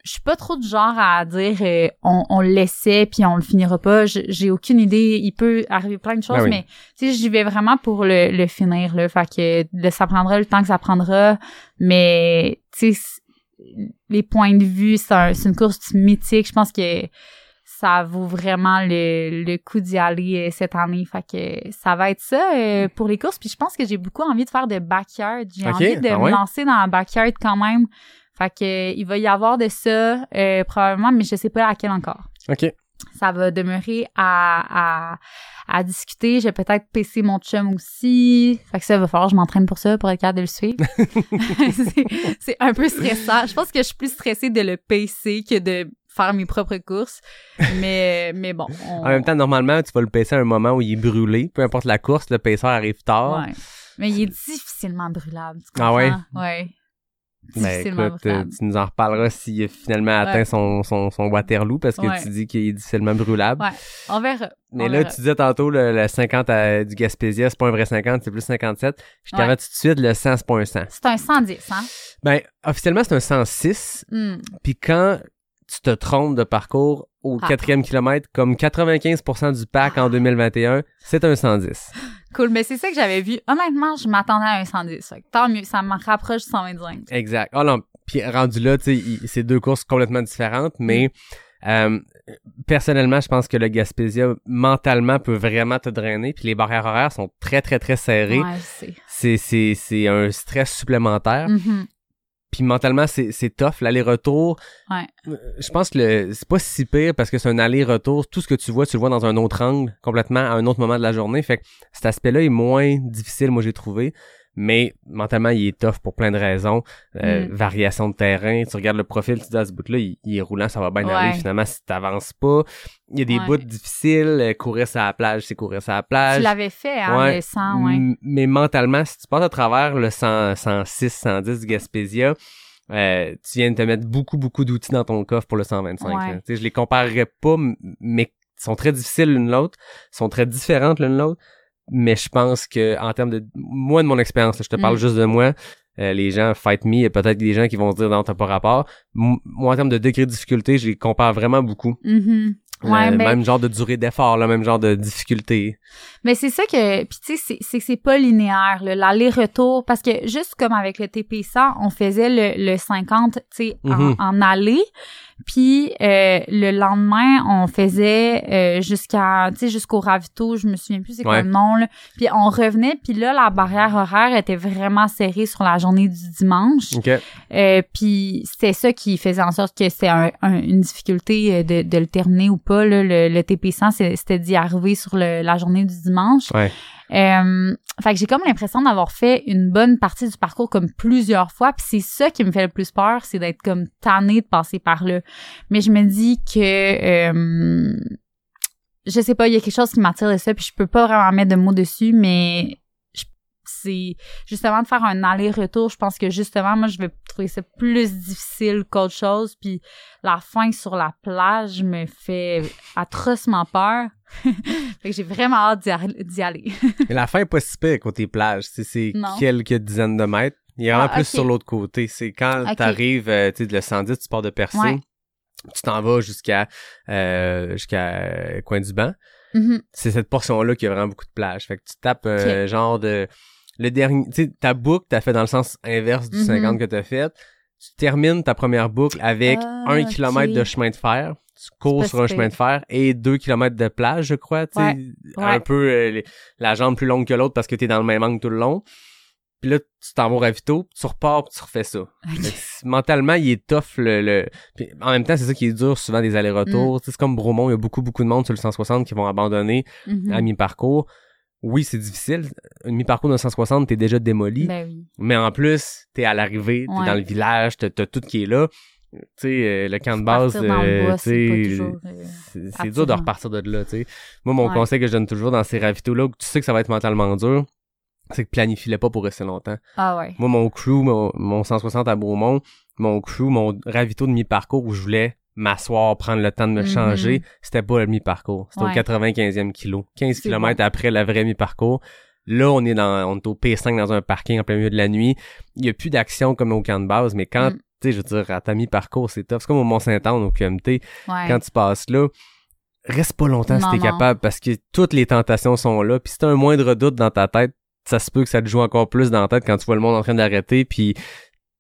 je suis pas trop du genre à dire euh, on, on l'essaie puis on le finira pas. J'ai aucune idée. Il peut arriver plein de choses, Ben oui. mais tu sais, j'y vais vraiment pour le, le finir là. Fait que ça prendra le temps que ça prendra, mais tu sais, les points de vue, c'est un- c'est une course mythique. Je pense que ça vaut vraiment le, le coup d'y aller euh, cette année. Fait que ça va être ça euh, pour les courses. Puis je pense que j'ai beaucoup envie de faire de backyard. J'ai envie de ah me lancer dans la backyard quand même. Fait que il va y avoir de ça euh, probablement, mais je sais pas laquelle encore. OK. Ça va demeurer à, à, à discuter. Je vais peut-être PC mon chum aussi. Fait que ça, il va falloir que je m'entraîne pour ça, pour être capable de le suivre. c'est, un peu stressant. Je pense que je suis plus stressée de le PC que de faire mes propres courses. Mais, mais bon. on- En même temps, normalement, tu vas le pacer à un moment où il est brûlé. Peu importe la course, le pacer arrive tard. Ouais. Mais il est difficilement brûlable. Tu Ah ouais? Ouais. Ben, Difficilement écoute, euh, tu nous en reparleras s'il a finalement atteint son, son, son Waterloo parce que Ouais. tu dis qu'il est difficilement brûlable. Ouais. On verra. Mais On là, verra. tu disais tantôt le, le 50 à- du Gaspésia, c'est pas un vrai 50, c'est plus 57. Je t'avais tout de suite le 100, c'est pas un 100. C'est un 110, hein? Ben, officiellement, c'est un 106. Hmm. Puis quand tu te trompes de parcours au Ah. quatrième kilomètre, comme 95% du pack en 2021, c'est un 110. Cool, mais c'est ça que j'avais vu. Honnêtement, je m'attendais à un 110. Fait que tant mieux, ça me rapproche du 125. Exact. Oh non, puis rendu là, tu sais, c'est deux courses complètement différentes, mais euh, personnellement, je pense que le Gaspésia, mentalement, peut vraiment te drainer, puis les barrières horaires sont très, très, très serrées. Ouais. C'est, c'est, c'est un stress supplémentaire. Mhm. Puis mentalement, c'est, c'est tough. L'aller-retour, Ouais. euh, je pense que le, c'est pas si pire parce que c'est un aller-retour. Tout ce que tu vois, tu le vois dans un autre angle, complètement à un autre moment de la journée. Fait que cet aspect-là est moins difficile, moi, j'ai trouvé. Mais mentalement, il est tough pour plein de raisons. Euh, Mm. Variation de terrain. Tu regardes le profil, tu dis à ce bout-là, il, il est roulant, ça va bien Ouais. aller. Finalement, si t'avances pas, il y a des Ouais. bouts difficiles. Euh, courir sur la plage, c'est courir sur la plage. Tu l'avais fait, hein, Ouais. le 100, ouais. Mais mentalement, si tu passes à travers le 100, 106, 110 du Gaspésia, euh, tu viens de te mettre beaucoup, beaucoup d'outils dans ton coffre pour le 125. Ouais. je les comparerais pas, mais ils sont très difficiles l'une l'autre, sont très différentes l'une l'autre. Mais je pense que en termes de moi de mon expérience, je te parle Mm. juste de moi. euh, les gens fight me, il y a peut-être des gens qui vont se dire non t'as pas rapport. M- moi en termes de degré de difficulté, je les compare vraiment beaucoup. Ouais, ben- même genre de durée d'effort, le même genre de difficulté. Mais c'est ça que puis tu sais c'est c'est pas linéaire l'aller-retour parce que juste comme avec le TP100, on faisait le, le 50 tu sais en, en aller puis euh, le lendemain on faisait euh, jusqu'à tu sais jusqu'au ravito, je me souviens plus c'est quoi Ouais. le nom là. Puis on revenait puis là la barrière horaire était vraiment serrée sur la journée du dimanche. OK. Euh, puis c'était ça qui faisait en sorte que un- un- une difficulté euh, de, de le terminer ou pas. Là, le, le TP100, c'est- c'était d'y arriver sur le- la journée du dimanche. Ouais. Euh, fait que j'ai comme l'impression d'avoir fait une bonne partie du parcours comme plusieurs fois. Puis c'est ça qui me fait le plus peur, c'est d'être comme tannée de passer par là. Mais je me dis que... Euh, je sais pas, il y a quelque chose qui m'attire de ça, puis je peux pas vraiment mettre de mots dessus, mais c'est justement de faire un aller-retour. Je pense que justement, moi, je vais trouver ça plus difficile qu'autre chose. Puis la fin sur la plage me fait atrocement peur. fait que j'ai vraiment hâte d'y aller. Mais la fin est pas si pire côté plage. C'est, quelques dizaines de mètres. Il est vraiment Ah, plus ok. sur l'autre côté. C'est quand Ok. t'arrives, euh, tu sais, le 110, tu pars de Percé. Ouais. tu t'en vas jusqu'à euh, jusqu'à Coin du Banc. Mhm. C'est cette portion-là qui a vraiment beaucoup de plage. Fait que tu tapes euh, genre de... Le dernier... Tu sais, ta boucle, t'as fait dans le sens inverse du Mhm. 50 que t'as fait. Tu termines ta première boucle avec Ah, un kilomètre de chemin de fer. Tu cours sur un chemin de fer et deux kilomètres de plage, je crois. Tu sais, Ouais, un ouais. peu euh, les- la jambe plus longue que l'autre parce que t'es dans le même angle tout le long. Puis là, tu t'en vas au ravito, tu repars, puis tu refais ça. Mentalement, il est tough le, le... Puis en même temps, c'est ça qui est dur souvent des Mm. allers-retours. Sais, C'est comme Bromont, il y a beaucoup beaucoup de monde sur le 160 qui vont abandonner Mhm. à mi-parcours. Oui, c'est difficile. Un mi-parcours de 160, t'es déjà démoli. Ben oui. Mais en plus, t'es à l'arrivée, t'es Ouais. dans le village, t'as tout qui est là. Tu sais, euh, le camp de base, euh, c'est euh, c'est dur de repartir de là, tu sais. Moi, mon Ouais. conseil que je donne toujours dans ces ravitaux-là, où tu sais que ça va être mentalement dur, c'est que planifie-le pas pour rester longtemps. Ah ouais. Moi, mon crew, mon, mon 160 à Beaumont, mon crew, mon ravito de mi-parcours où je voulais m'asseoir, prendre le temps de me Mhm. changer, c'était pas le mi-parcours. C'était Ouais. au 95e kilo. 15 C'est km bon. après le vrai mi-parcours. Là, on est dans, on est au P5 dans un parking en plein milieu de la nuit. Il y a plus d'action comme au camp de base, mais quand, Mm. Tu sais, je veux dire, à ta mi-parcours, c'est tough. C'est comme au Mont-Saint-Anne, au QMT. Ouais. Quand tu passes là, reste pas longtemps si t'es capable parce que toutes les tentations sont là. Puis si t'as un moindre doute dans ta tête, ça se peut que ça te joue encore plus dans la tête quand tu vois le monde en train d'arrêter. Puis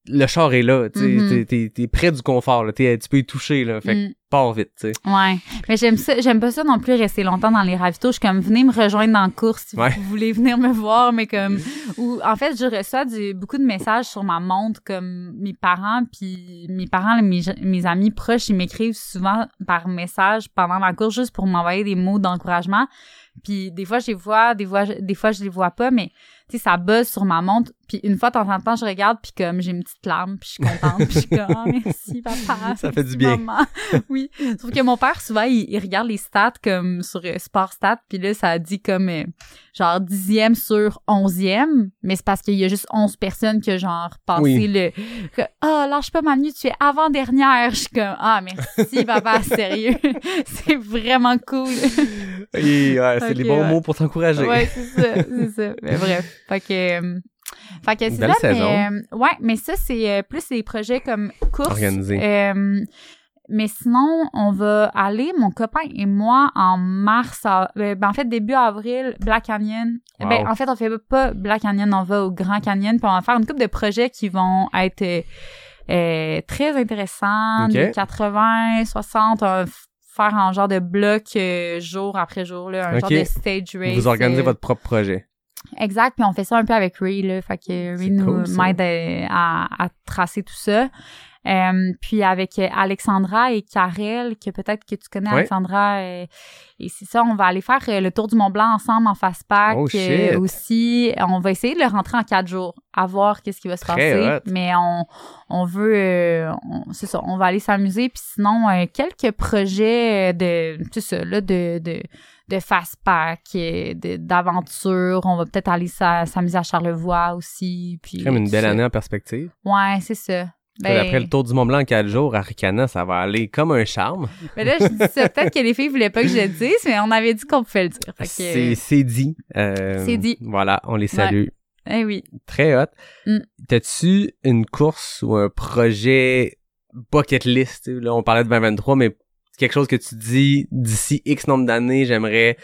le char est là, tu Mhm. t'es- t'es, près du confort, là. T'es- tu peux y toucher, là. Fait que Mm. pars vite, tu sais. Ouais. Mais j'aime ça, j'aime pas ça non plus rester longtemps dans les ravitaux. Je suis comme, venez me rejoindre dans la course si Ouais. vous voulez venir me voir, mais comme, ou, en fait, je reçois du, beaucoup de messages sur ma montre, comme mes parents, puis mes parents, mes, mes amis proches, ils m'écrivent souvent par message pendant la course juste pour m'envoyer des mots d'encouragement. Puis des fois, je les vois, des fois, je, des fois, je les vois pas, mais tu sais, ça buzz sur ma montre. Puis une fois, de temps en temps, je regarde, puis comme j'ai une petite larme, puis je suis contente, puis je suis comme, oh, merci, papa. Ça fait du bien. maman. oui. Sauf que mon père, souvent, il, il regarde les stats comme sur euh, Sport Stats, puis là, ça dit comme euh, genre dixième sur onzième, mais c'est parce qu'il y a juste onze personnes qui ont genre passé Oui. le ah lâche pas Manu, tu es avant dernière. Je suis comme ah merci papa, sérieux, c'est vraiment cool. Et, ouais, c'est les bons ouais. mots pour t'encourager. ouais, c'est ça, c'est ça. Mais bref, fait que euh, fait que c'est saison. mais euh, ouais, mais ça c'est euh, plus des projets comme course Organisés. Euh, mais sinon, on va aller, mon copain et moi, en mars, à- ben, en fait, début avril, Black Canyon. Wow. Ben, en fait, on fait pas Black Canyon, on va au Grand Canyon, puis on va faire une couple de projets qui vont être euh, très intéressants, Ok. des 80, 60, on va f- faire un genre de bloc euh, jour après jour, là, un genre de stage race. Vous organisez euh, votre propre projet. Exact, puis on fait ça un peu avec Ray, là. Fait que Ray nous cool, m'aide euh, à, à tracer tout ça. Euh, puis avec euh, Alexandra et Karel, que peut-être que tu connais. Alexandra, euh, et c'est ça, on va aller faire le tour du Mont Blanc ensemble en face pack Oh, aussi. On va essayer de le rentrer en quatre jours, à voir qu'est-ce qui va se Très passer. hot. Mais on, on veut, c'est ça, on va aller s'amuser. Puis sinon, quelques projets de, ça, là, de, de de fast pack, d'aventure. On va peut-être aller s'a- s'amuser à Charlevoix aussi. Puis Comme une belle ça. année en perspective. Ouais, c'est ça. Ben, Après le tour du Mont Blanc en quatre jours, à Ricana, ça va aller comme un charme. mais là, je dis ça. Peut-être que les filles voulaient pas que je le dise, mais on avait dit qu'on pouvait le dire. Que, C'est dit. Euh, C'est dit. Voilà, on les salue. eh oui. Très hot. Mm. T'as-tu une course ou un projet bucket list? Là, on parlait de 2023, mais quelque chose que tu dis d'ici X nombre d'années, j'aimerais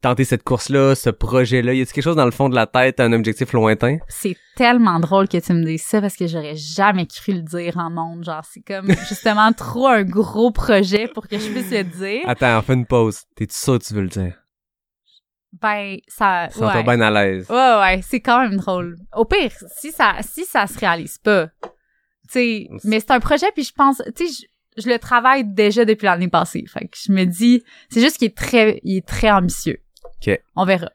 tenter cette course-là, ce projet-là. Y a-t-il quelque chose dans le fond de la tête, un objectif lointain? C'est tellement drôle que tu me dises ça parce que j'aurais jamais cru le dire en monde. Genre, c'est comme justement trop un gros projet pour que je puisse le dire. Attends, on fait une pause. T'es-tu sûr que tu veux le dire? Ben, ça. Sens-toi Ouais. bien à l'aise. Ouais, ouais, c'est quand même drôle. Au pire, si ça, si ça se réalise pas, tu sais, mais c'est un projet puis je pense, tu sais, je, le travaille déjà depuis l'année passée. Fait que je me dis, c'est juste qu'il est très, il est très ambitieux. Ok. On verra.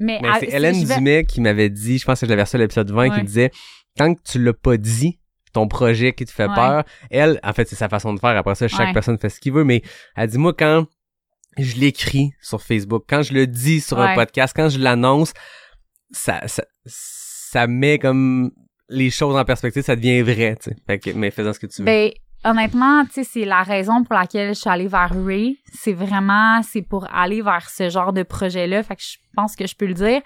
Mais, Mais c'est Hélène vais- Dumais qui m'avait dit, je pense que je l'avais reçu à l'épisode 20, qui Ouais. disait, tant que tu l'as pas dit, ton projet qui te fait Ouais. peur, elle, en fait, c'est sa façon de faire. Après ça, chaque Ouais. personne fait ce qu'il veut, mais elle dit, moi, quand je l'écris sur Facebook, quand je le dis sur un podcast, quand je l'annonce, ça, ça, ça met comme les choses en perspective, ça devient vrai, tu sais. Fait que, mais faisant ce que tu veux. Ben, honnêtement, tu sais, c'est la raison pour laquelle je suis allée vers Ray. C'est vraiment, c'est pour aller vers ce genre de projet-là. Fait que je pense que je peux le dire.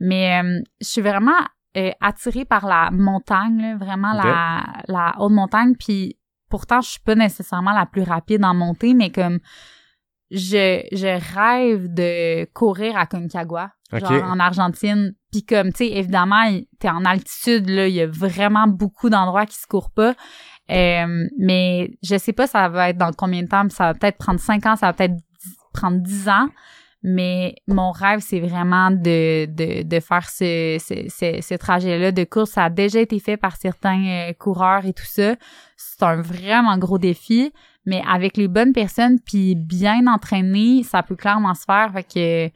Mais euh, je suis vraiment euh, attirée par la montagne, là, vraiment la, la haute montagne. Puis pourtant, je suis pas nécessairement la plus rapide en montée, mais comme je, je rêve de courir à Concagua, genre en Argentine. Puis comme, tu sais, évidemment, t'es en altitude, là, il y a vraiment beaucoup d'endroits qui se courent pas. Euh, mais je sais pas ça va être dans combien de temps, ça va peut-être prendre cinq ans, ça va peut-être prendre dix ans. Mais mon rêve, c'est vraiment de, de, de faire ce, ce, ce, trajet-là de course. Ça a déjà été fait par certains euh, coureurs et tout ça. C'est un vraiment gros défi. Mais avec les bonnes personnes puis bien entraîné, ça peut clairement se faire. Fait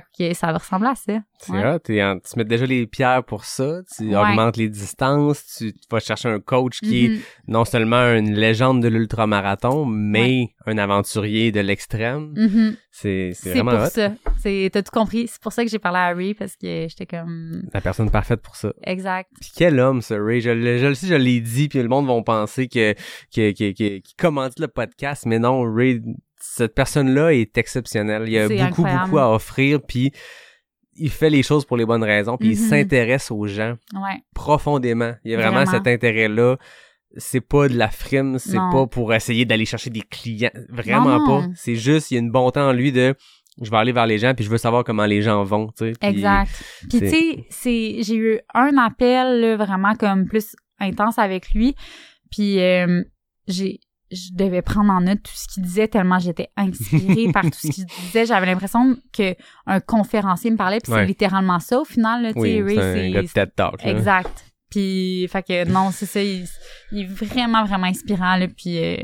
que ça va ressembler à ça. Ouais. en- tu mets déjà les pierres pour ça. Tu Ouais. augmentes les distances. Tu vas chercher un coach qui est Mhm. non seulement une légende de l'ultramarathon, mais un aventurier de l'extrême. Mhm. C'est vraiment pour hot. ça. T'as tout compris. C'est pour ça que j'ai parlé à Harry parce que j'étais comme, La personne parfaite pour ça. exact. Puis quel homme, ce Ray. Je, le- je le sais, je l'ai dit, puis le monde va penser que, que, que, que- qu'il commente le podcast, mais non, Ray, cette personne-là est exceptionnelle. Il a beaucoup, incroyable. beaucoup à offrir, puis il fait les choses pour les bonnes raisons, puis il Mhm. s'intéresse aux gens Ouais. profondément. Il y a vraiment, Vraiment. cet intérêt-là. C'est pas de la frime, c'est pas pour essayer d'aller chercher des clients. Vraiment Non, pas. C'est juste, il y a une bonté en lui de je vais aller vers les gens, puis je veux savoir comment les gens vont, tu sais. Puis Exact. Puis tu sais, c'est j'ai eu un appel là, vraiment comme plus intense avec lui. Puis euh, j'ai je devais prendre en note tout ce qu'il disait tellement j'étais inspirée par tout ce qu'il disait. J'avais l'impression que un conférencier me parlait puis Ouais. c'est littéralement ça au final là, Oui, Ray, c'est de TED Talk. là. Exact. Puis, fait que non, c'est ça. Il, il est vraiment, vraiment inspirant. Là, puis, euh,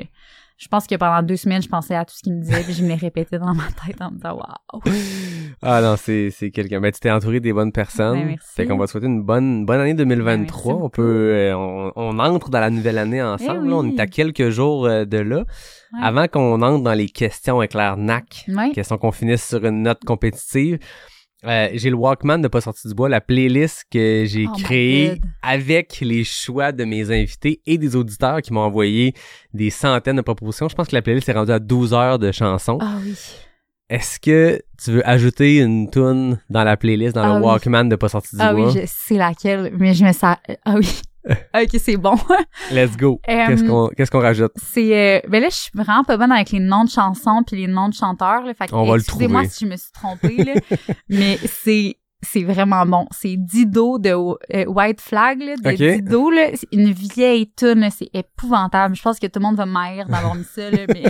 je pense que pendant deux semaines, je pensais à tout ce qu'il me disait. Puis, je me les répétais dans ma tête en me disant Waouh. Ah non, c'est c'est quelqu'un. Ben tu t'es entouré des bonnes personnes. Ben, merci. Fait qu'on va te souhaiter une bonne bonne année 2023. Ben, on peut euh, on, on entre dans la nouvelle année ensemble. Eh là. on est à quelques jours euh, de là. Ouais. Avant qu'on entre dans les questions éclair NAC, Ouais. question qu'on finisse sur une note compétitive. Euh, j'ai le Walkman de pas sorti du bois, la playlist que j'ai Oh créée avec les choix de mes invités et des auditeurs qui m'ont envoyé des centaines de propositions. Je pense que la playlist est rendue à 12 heures de chansons. Ah oui. Est-ce que tu veux ajouter une tune dans la playlist, dans Ah le oui. Walkman de pas sorti du Ah bois? oui, je sais laquelle. Mais je me sens. Ah oui. ok, c'est bon. Let's go. Qu'est-ce qu'on qu'est-ce qu'on rajoute? C'est euh, ben là je suis vraiment pas bonne avec les noms de chansons puis les noms de chanteurs là, fait que On va le excusez-moi trouver. si je me suis trompée là, mais c'est c'est vraiment bon. C'est Dido de euh, White Flag là, de. Dido là, c'est une vieille tune, c'est épouvantable. Je pense que tout le monde va m'haïr d'avoir mis ça là, mais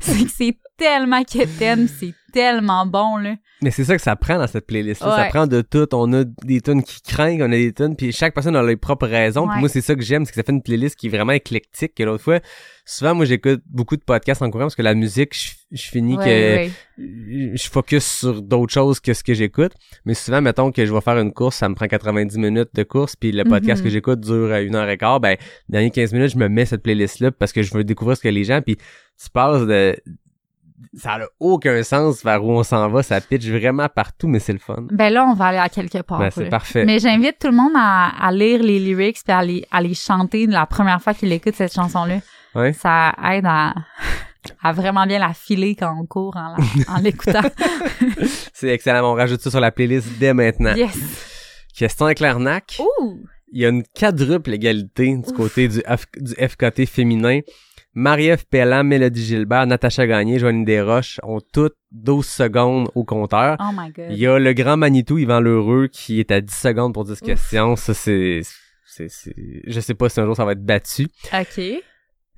c'est que c'est tellement quétaine, c'est tellement bon là. Mais c'est ça que ça prend dans cette playlist là Ça prend de tout. On a des tunes qui craignent, on a des tunes, puis chaque personne a les propres raisons. Puis moi, c'est ça que j'aime, c'est que ça fait une playlist qui est vraiment éclectique. Que l'autre fois, souvent, moi, j'écoute beaucoup de podcasts en courant parce que la musique, je, je finis Ouais, que je focus sur d'autres choses que ce que j'écoute. Mais souvent, mettons que je vais faire une course, ça me prend 90 minutes de course, puis le podcast Mhm. que j'écoute dure euh, une heure et quart. Ben, derniers 15 minutes, je me mets cette playlist-là parce que je veux découvrir ce que les gens, puis tu passes de... Ça a aucun sens vers où on s'en va, ça pitch vraiment partout, mais c'est le fun. Ben là on va aller à quelque part. Ben, c'est parfait. Mais j'invite tout le monde à, à lire les lyrics puis à les, à les chanter la première fois qu'il écoute cette chanson-là. Ouais. Ça aide à, à vraiment bien la filer quand on court en, en l'écoutant. C'est excellent, on rajoute ça sur la playlist dès maintenant. yes! Question Éclairnac. Ouh! Il y a une quadruple égalité du côté du, F- du FKT féminin. Marie-Ève Pellan, Mélodie Gilbert, Natacha Gagné, Joanie Desroches ont toutes 12 secondes au compteur. Oh my god. Il y a le grand Manitou, Yvan Lheureux, qui est à 10 secondes pour 10 Ouf. questions. Ça, c'est, c'est, c'est, je sais pas si un jour ça va être battu. OK.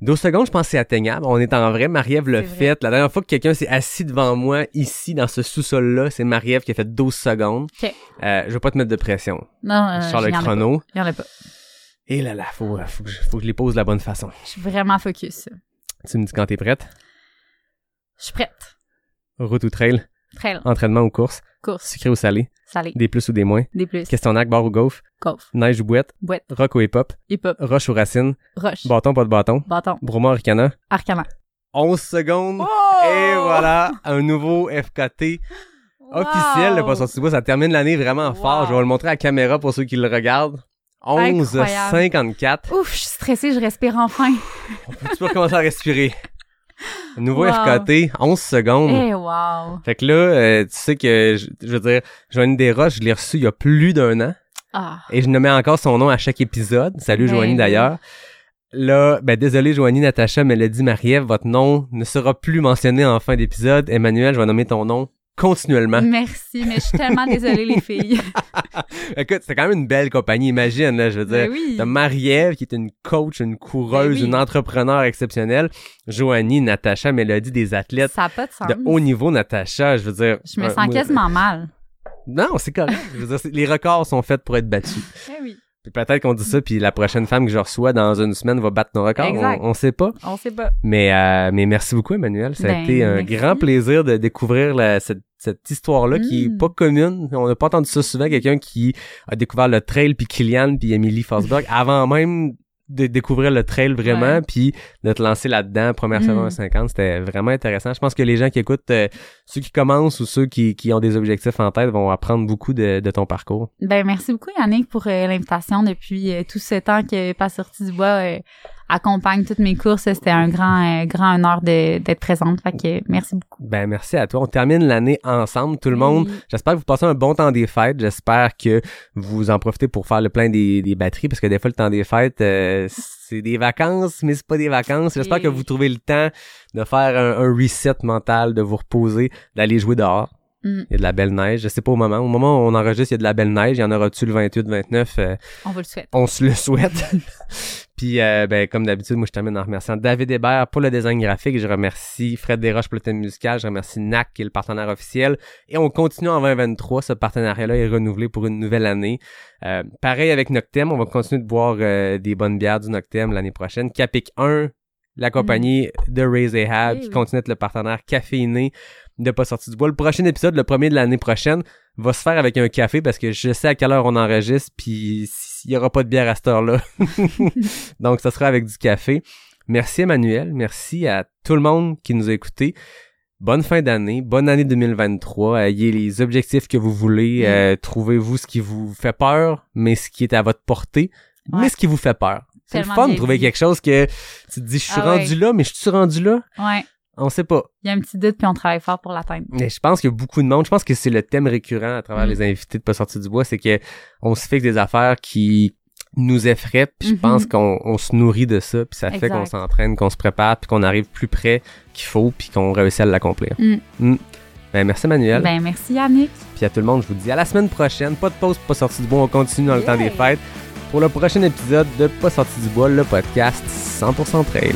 12 secondes, je pense que c'est atteignable. On est en vrai. Marie-Ève l'a fait. La dernière fois que quelqu'un s'est assis devant moi, ici, dans ce sous-sol-là, c'est Marie-Ève qui a fait 12 secondes. OK. Euh, je vais pas te mettre de pression. Non, euh, je sors le chrono. Il y en a pas. Et là là, faut, faut, que je, faut que je les pose de la bonne façon. Je suis vraiment focus. Tu me dis quand t'es prête? Je suis prête. Route ou trail, long. entraînement ou course, Course. sucré ou salé, Salé. des plus ou des moins, Des plus. questionnaire, bar ou golf, Golf. neige ou boîte, Boîte. rock ou hip-hop, Hip-hop. roche ou racine, Roche. bâton pas de bâton, Bâton. broma ricana. Arcana. 11 secondes. Oh! Et voilà, un nouveau FKT officiel de pas sorti. Ça termine l'année vraiment fort. Je vais le montrer à la caméra pour ceux qui le regardent. 11 Incroyable. 54. Ouf, je suis stressée, je respire enfin. Tu peux recommencer à respirer? Nouveau Wow. FKT, 11 secondes. Eh, wow. Fait que là, euh, tu sais que, je, je veux dire, Joanie Desroches, je l'ai reçu il y a plus d'un an. Ah. Et je nommais encore son nom à chaque épisode. Salut Ben Joanie d'ailleurs. Là, ben désolé Joanie, Natacha, Mélodie, Marie-Ève, votre nom ne sera plus mentionné en fin d'épisode. Emmanuel, je vais nommer ton nom continuellement. Merci, mais je suis tellement désolée, les filles. Écoute, c'est quand même une belle compagnie, imagine, là, je veux dire. Ben oui. T'as Marie-Ève, qui est une coach, une coureuse, Ben oui. une entrepreneur exceptionnelle. Joanie, Natacha, Mélodie, des athlètes Ça n'a pas de sens. de haut niveau, Natacha, je veux dire. Je me euh, sens quasiment mal. Non, c'est correct. Je veux dire, les records sont faits pour être battus. Eh oui. Puis peut-être qu'on dit ça, puis la prochaine femme que je reçois dans une semaine va battre nos records. Exact. On, on sait pas. On sait pas. Mais, euh, mais merci beaucoup, Emmanuel. Ça a Ben, été un merci. grand plaisir de découvrir la- cette, cette histoire-là qui est Mm. pas commune. On n'a pas entendu ça souvent. Quelqu'un qui a découvert le trail, puis Kylian, puis Emily Forsberg, avant même de découvrir le trail vraiment, puis de te lancer là-dedans, première Mm. saison à 50, c'était vraiment intéressant. Je pense que les gens qui écoutent, euh, ceux qui commencent ou ceux qui, qui ont des objectifs en tête vont apprendre beaucoup de, de ton parcours. Ben, merci beaucoup, Yannick, pour euh, l'invitation depuis euh, tout ce temps que Pas sorti du bois accompagne toutes mes courses. C'était un grand, euh, grand honneur d'être présente. Fait que merci beaucoup. Ben merci à toi. On termine l'année ensemble, tout le Oui. monde. J'espère que vous passez un bon temps des fêtes. J'espère que vous en profitez pour faire le plein des, des batteries parce que des fois le temps des fêtes euh, c'est des vacances, mais c'est pas des vacances. J'espère Oui. que vous trouvez le temps de faire un, un reset mental, de vous reposer, d'aller jouer dehors. Mm. Il y a de la belle neige. Je sais pas au moment. Au moment où on enregistre, il y a de la belle neige. Il y en aura-tu le 28, 29? euh, On vous le souhaite. on se le souhaite. Puis, euh, ben, comme d'habitude, moi, je termine en remerciant David Hébert pour le design graphique. Je remercie Fred Desroches pour le thème musical. Je remercie NAC, qui est le partenaire officiel. Et on continue en 2023. Ce partenariat-là est renouvelé pour une nouvelle année. Euh, pareil avec Noctem. On va continuer de boire des bonnes bières du Noctem l'année prochaine. Capic 1, la compagnie de Raise Ahab, Oui, qui oui. continue d'être le partenaire caféiné de Pas sorti du bois. Le prochain épisode, le premier de l'année prochaine, va se faire avec un café parce que je sais à quelle heure on enregistre puis il y aura pas de bière à cette heure-là. Donc ça sera avec du café. Merci Emmanuel, merci à tout le monde qui nous a écoutés. Bonne fin d'année, bonne année 2023. Ayez les objectifs que vous voulez, Mm. euh, trouvez-vous ce qui vous fait peur, mais ce qui est à votre portée, mais ce qui vous fait peur. C'est le fun de trouver dit. quelque chose que tu te dis je suis Ah ouais. rendu là, mais je suis rendu là, Ouais. On sait pas. Il y a un petit doute, puis on travaille fort pour l'atteindre. Mais je pense qu'il y a beaucoup de monde. Je pense que c'est le thème récurrent à travers Mm. les invités de Pas sortir du bois, c'est que on se fixe des affaires qui nous effraient, puis je Mhm. pense qu'on on se nourrit de ça, puis ça fait qu'on s'entraîne, qu'on se prépare, puis qu'on arrive plus près qu'il faut, puis qu'on réussit à l'accomplir. Mm. Mm. Ben, merci Manuel. Ben, merci, Yannick. Puis à tout le monde, je vous dis à la semaine prochaine. Pas de pause, pour pas sorti du bois. On continue dans le temps des fêtes pour le prochain épisode de Pas sorti du bois, le podcast 100% trail.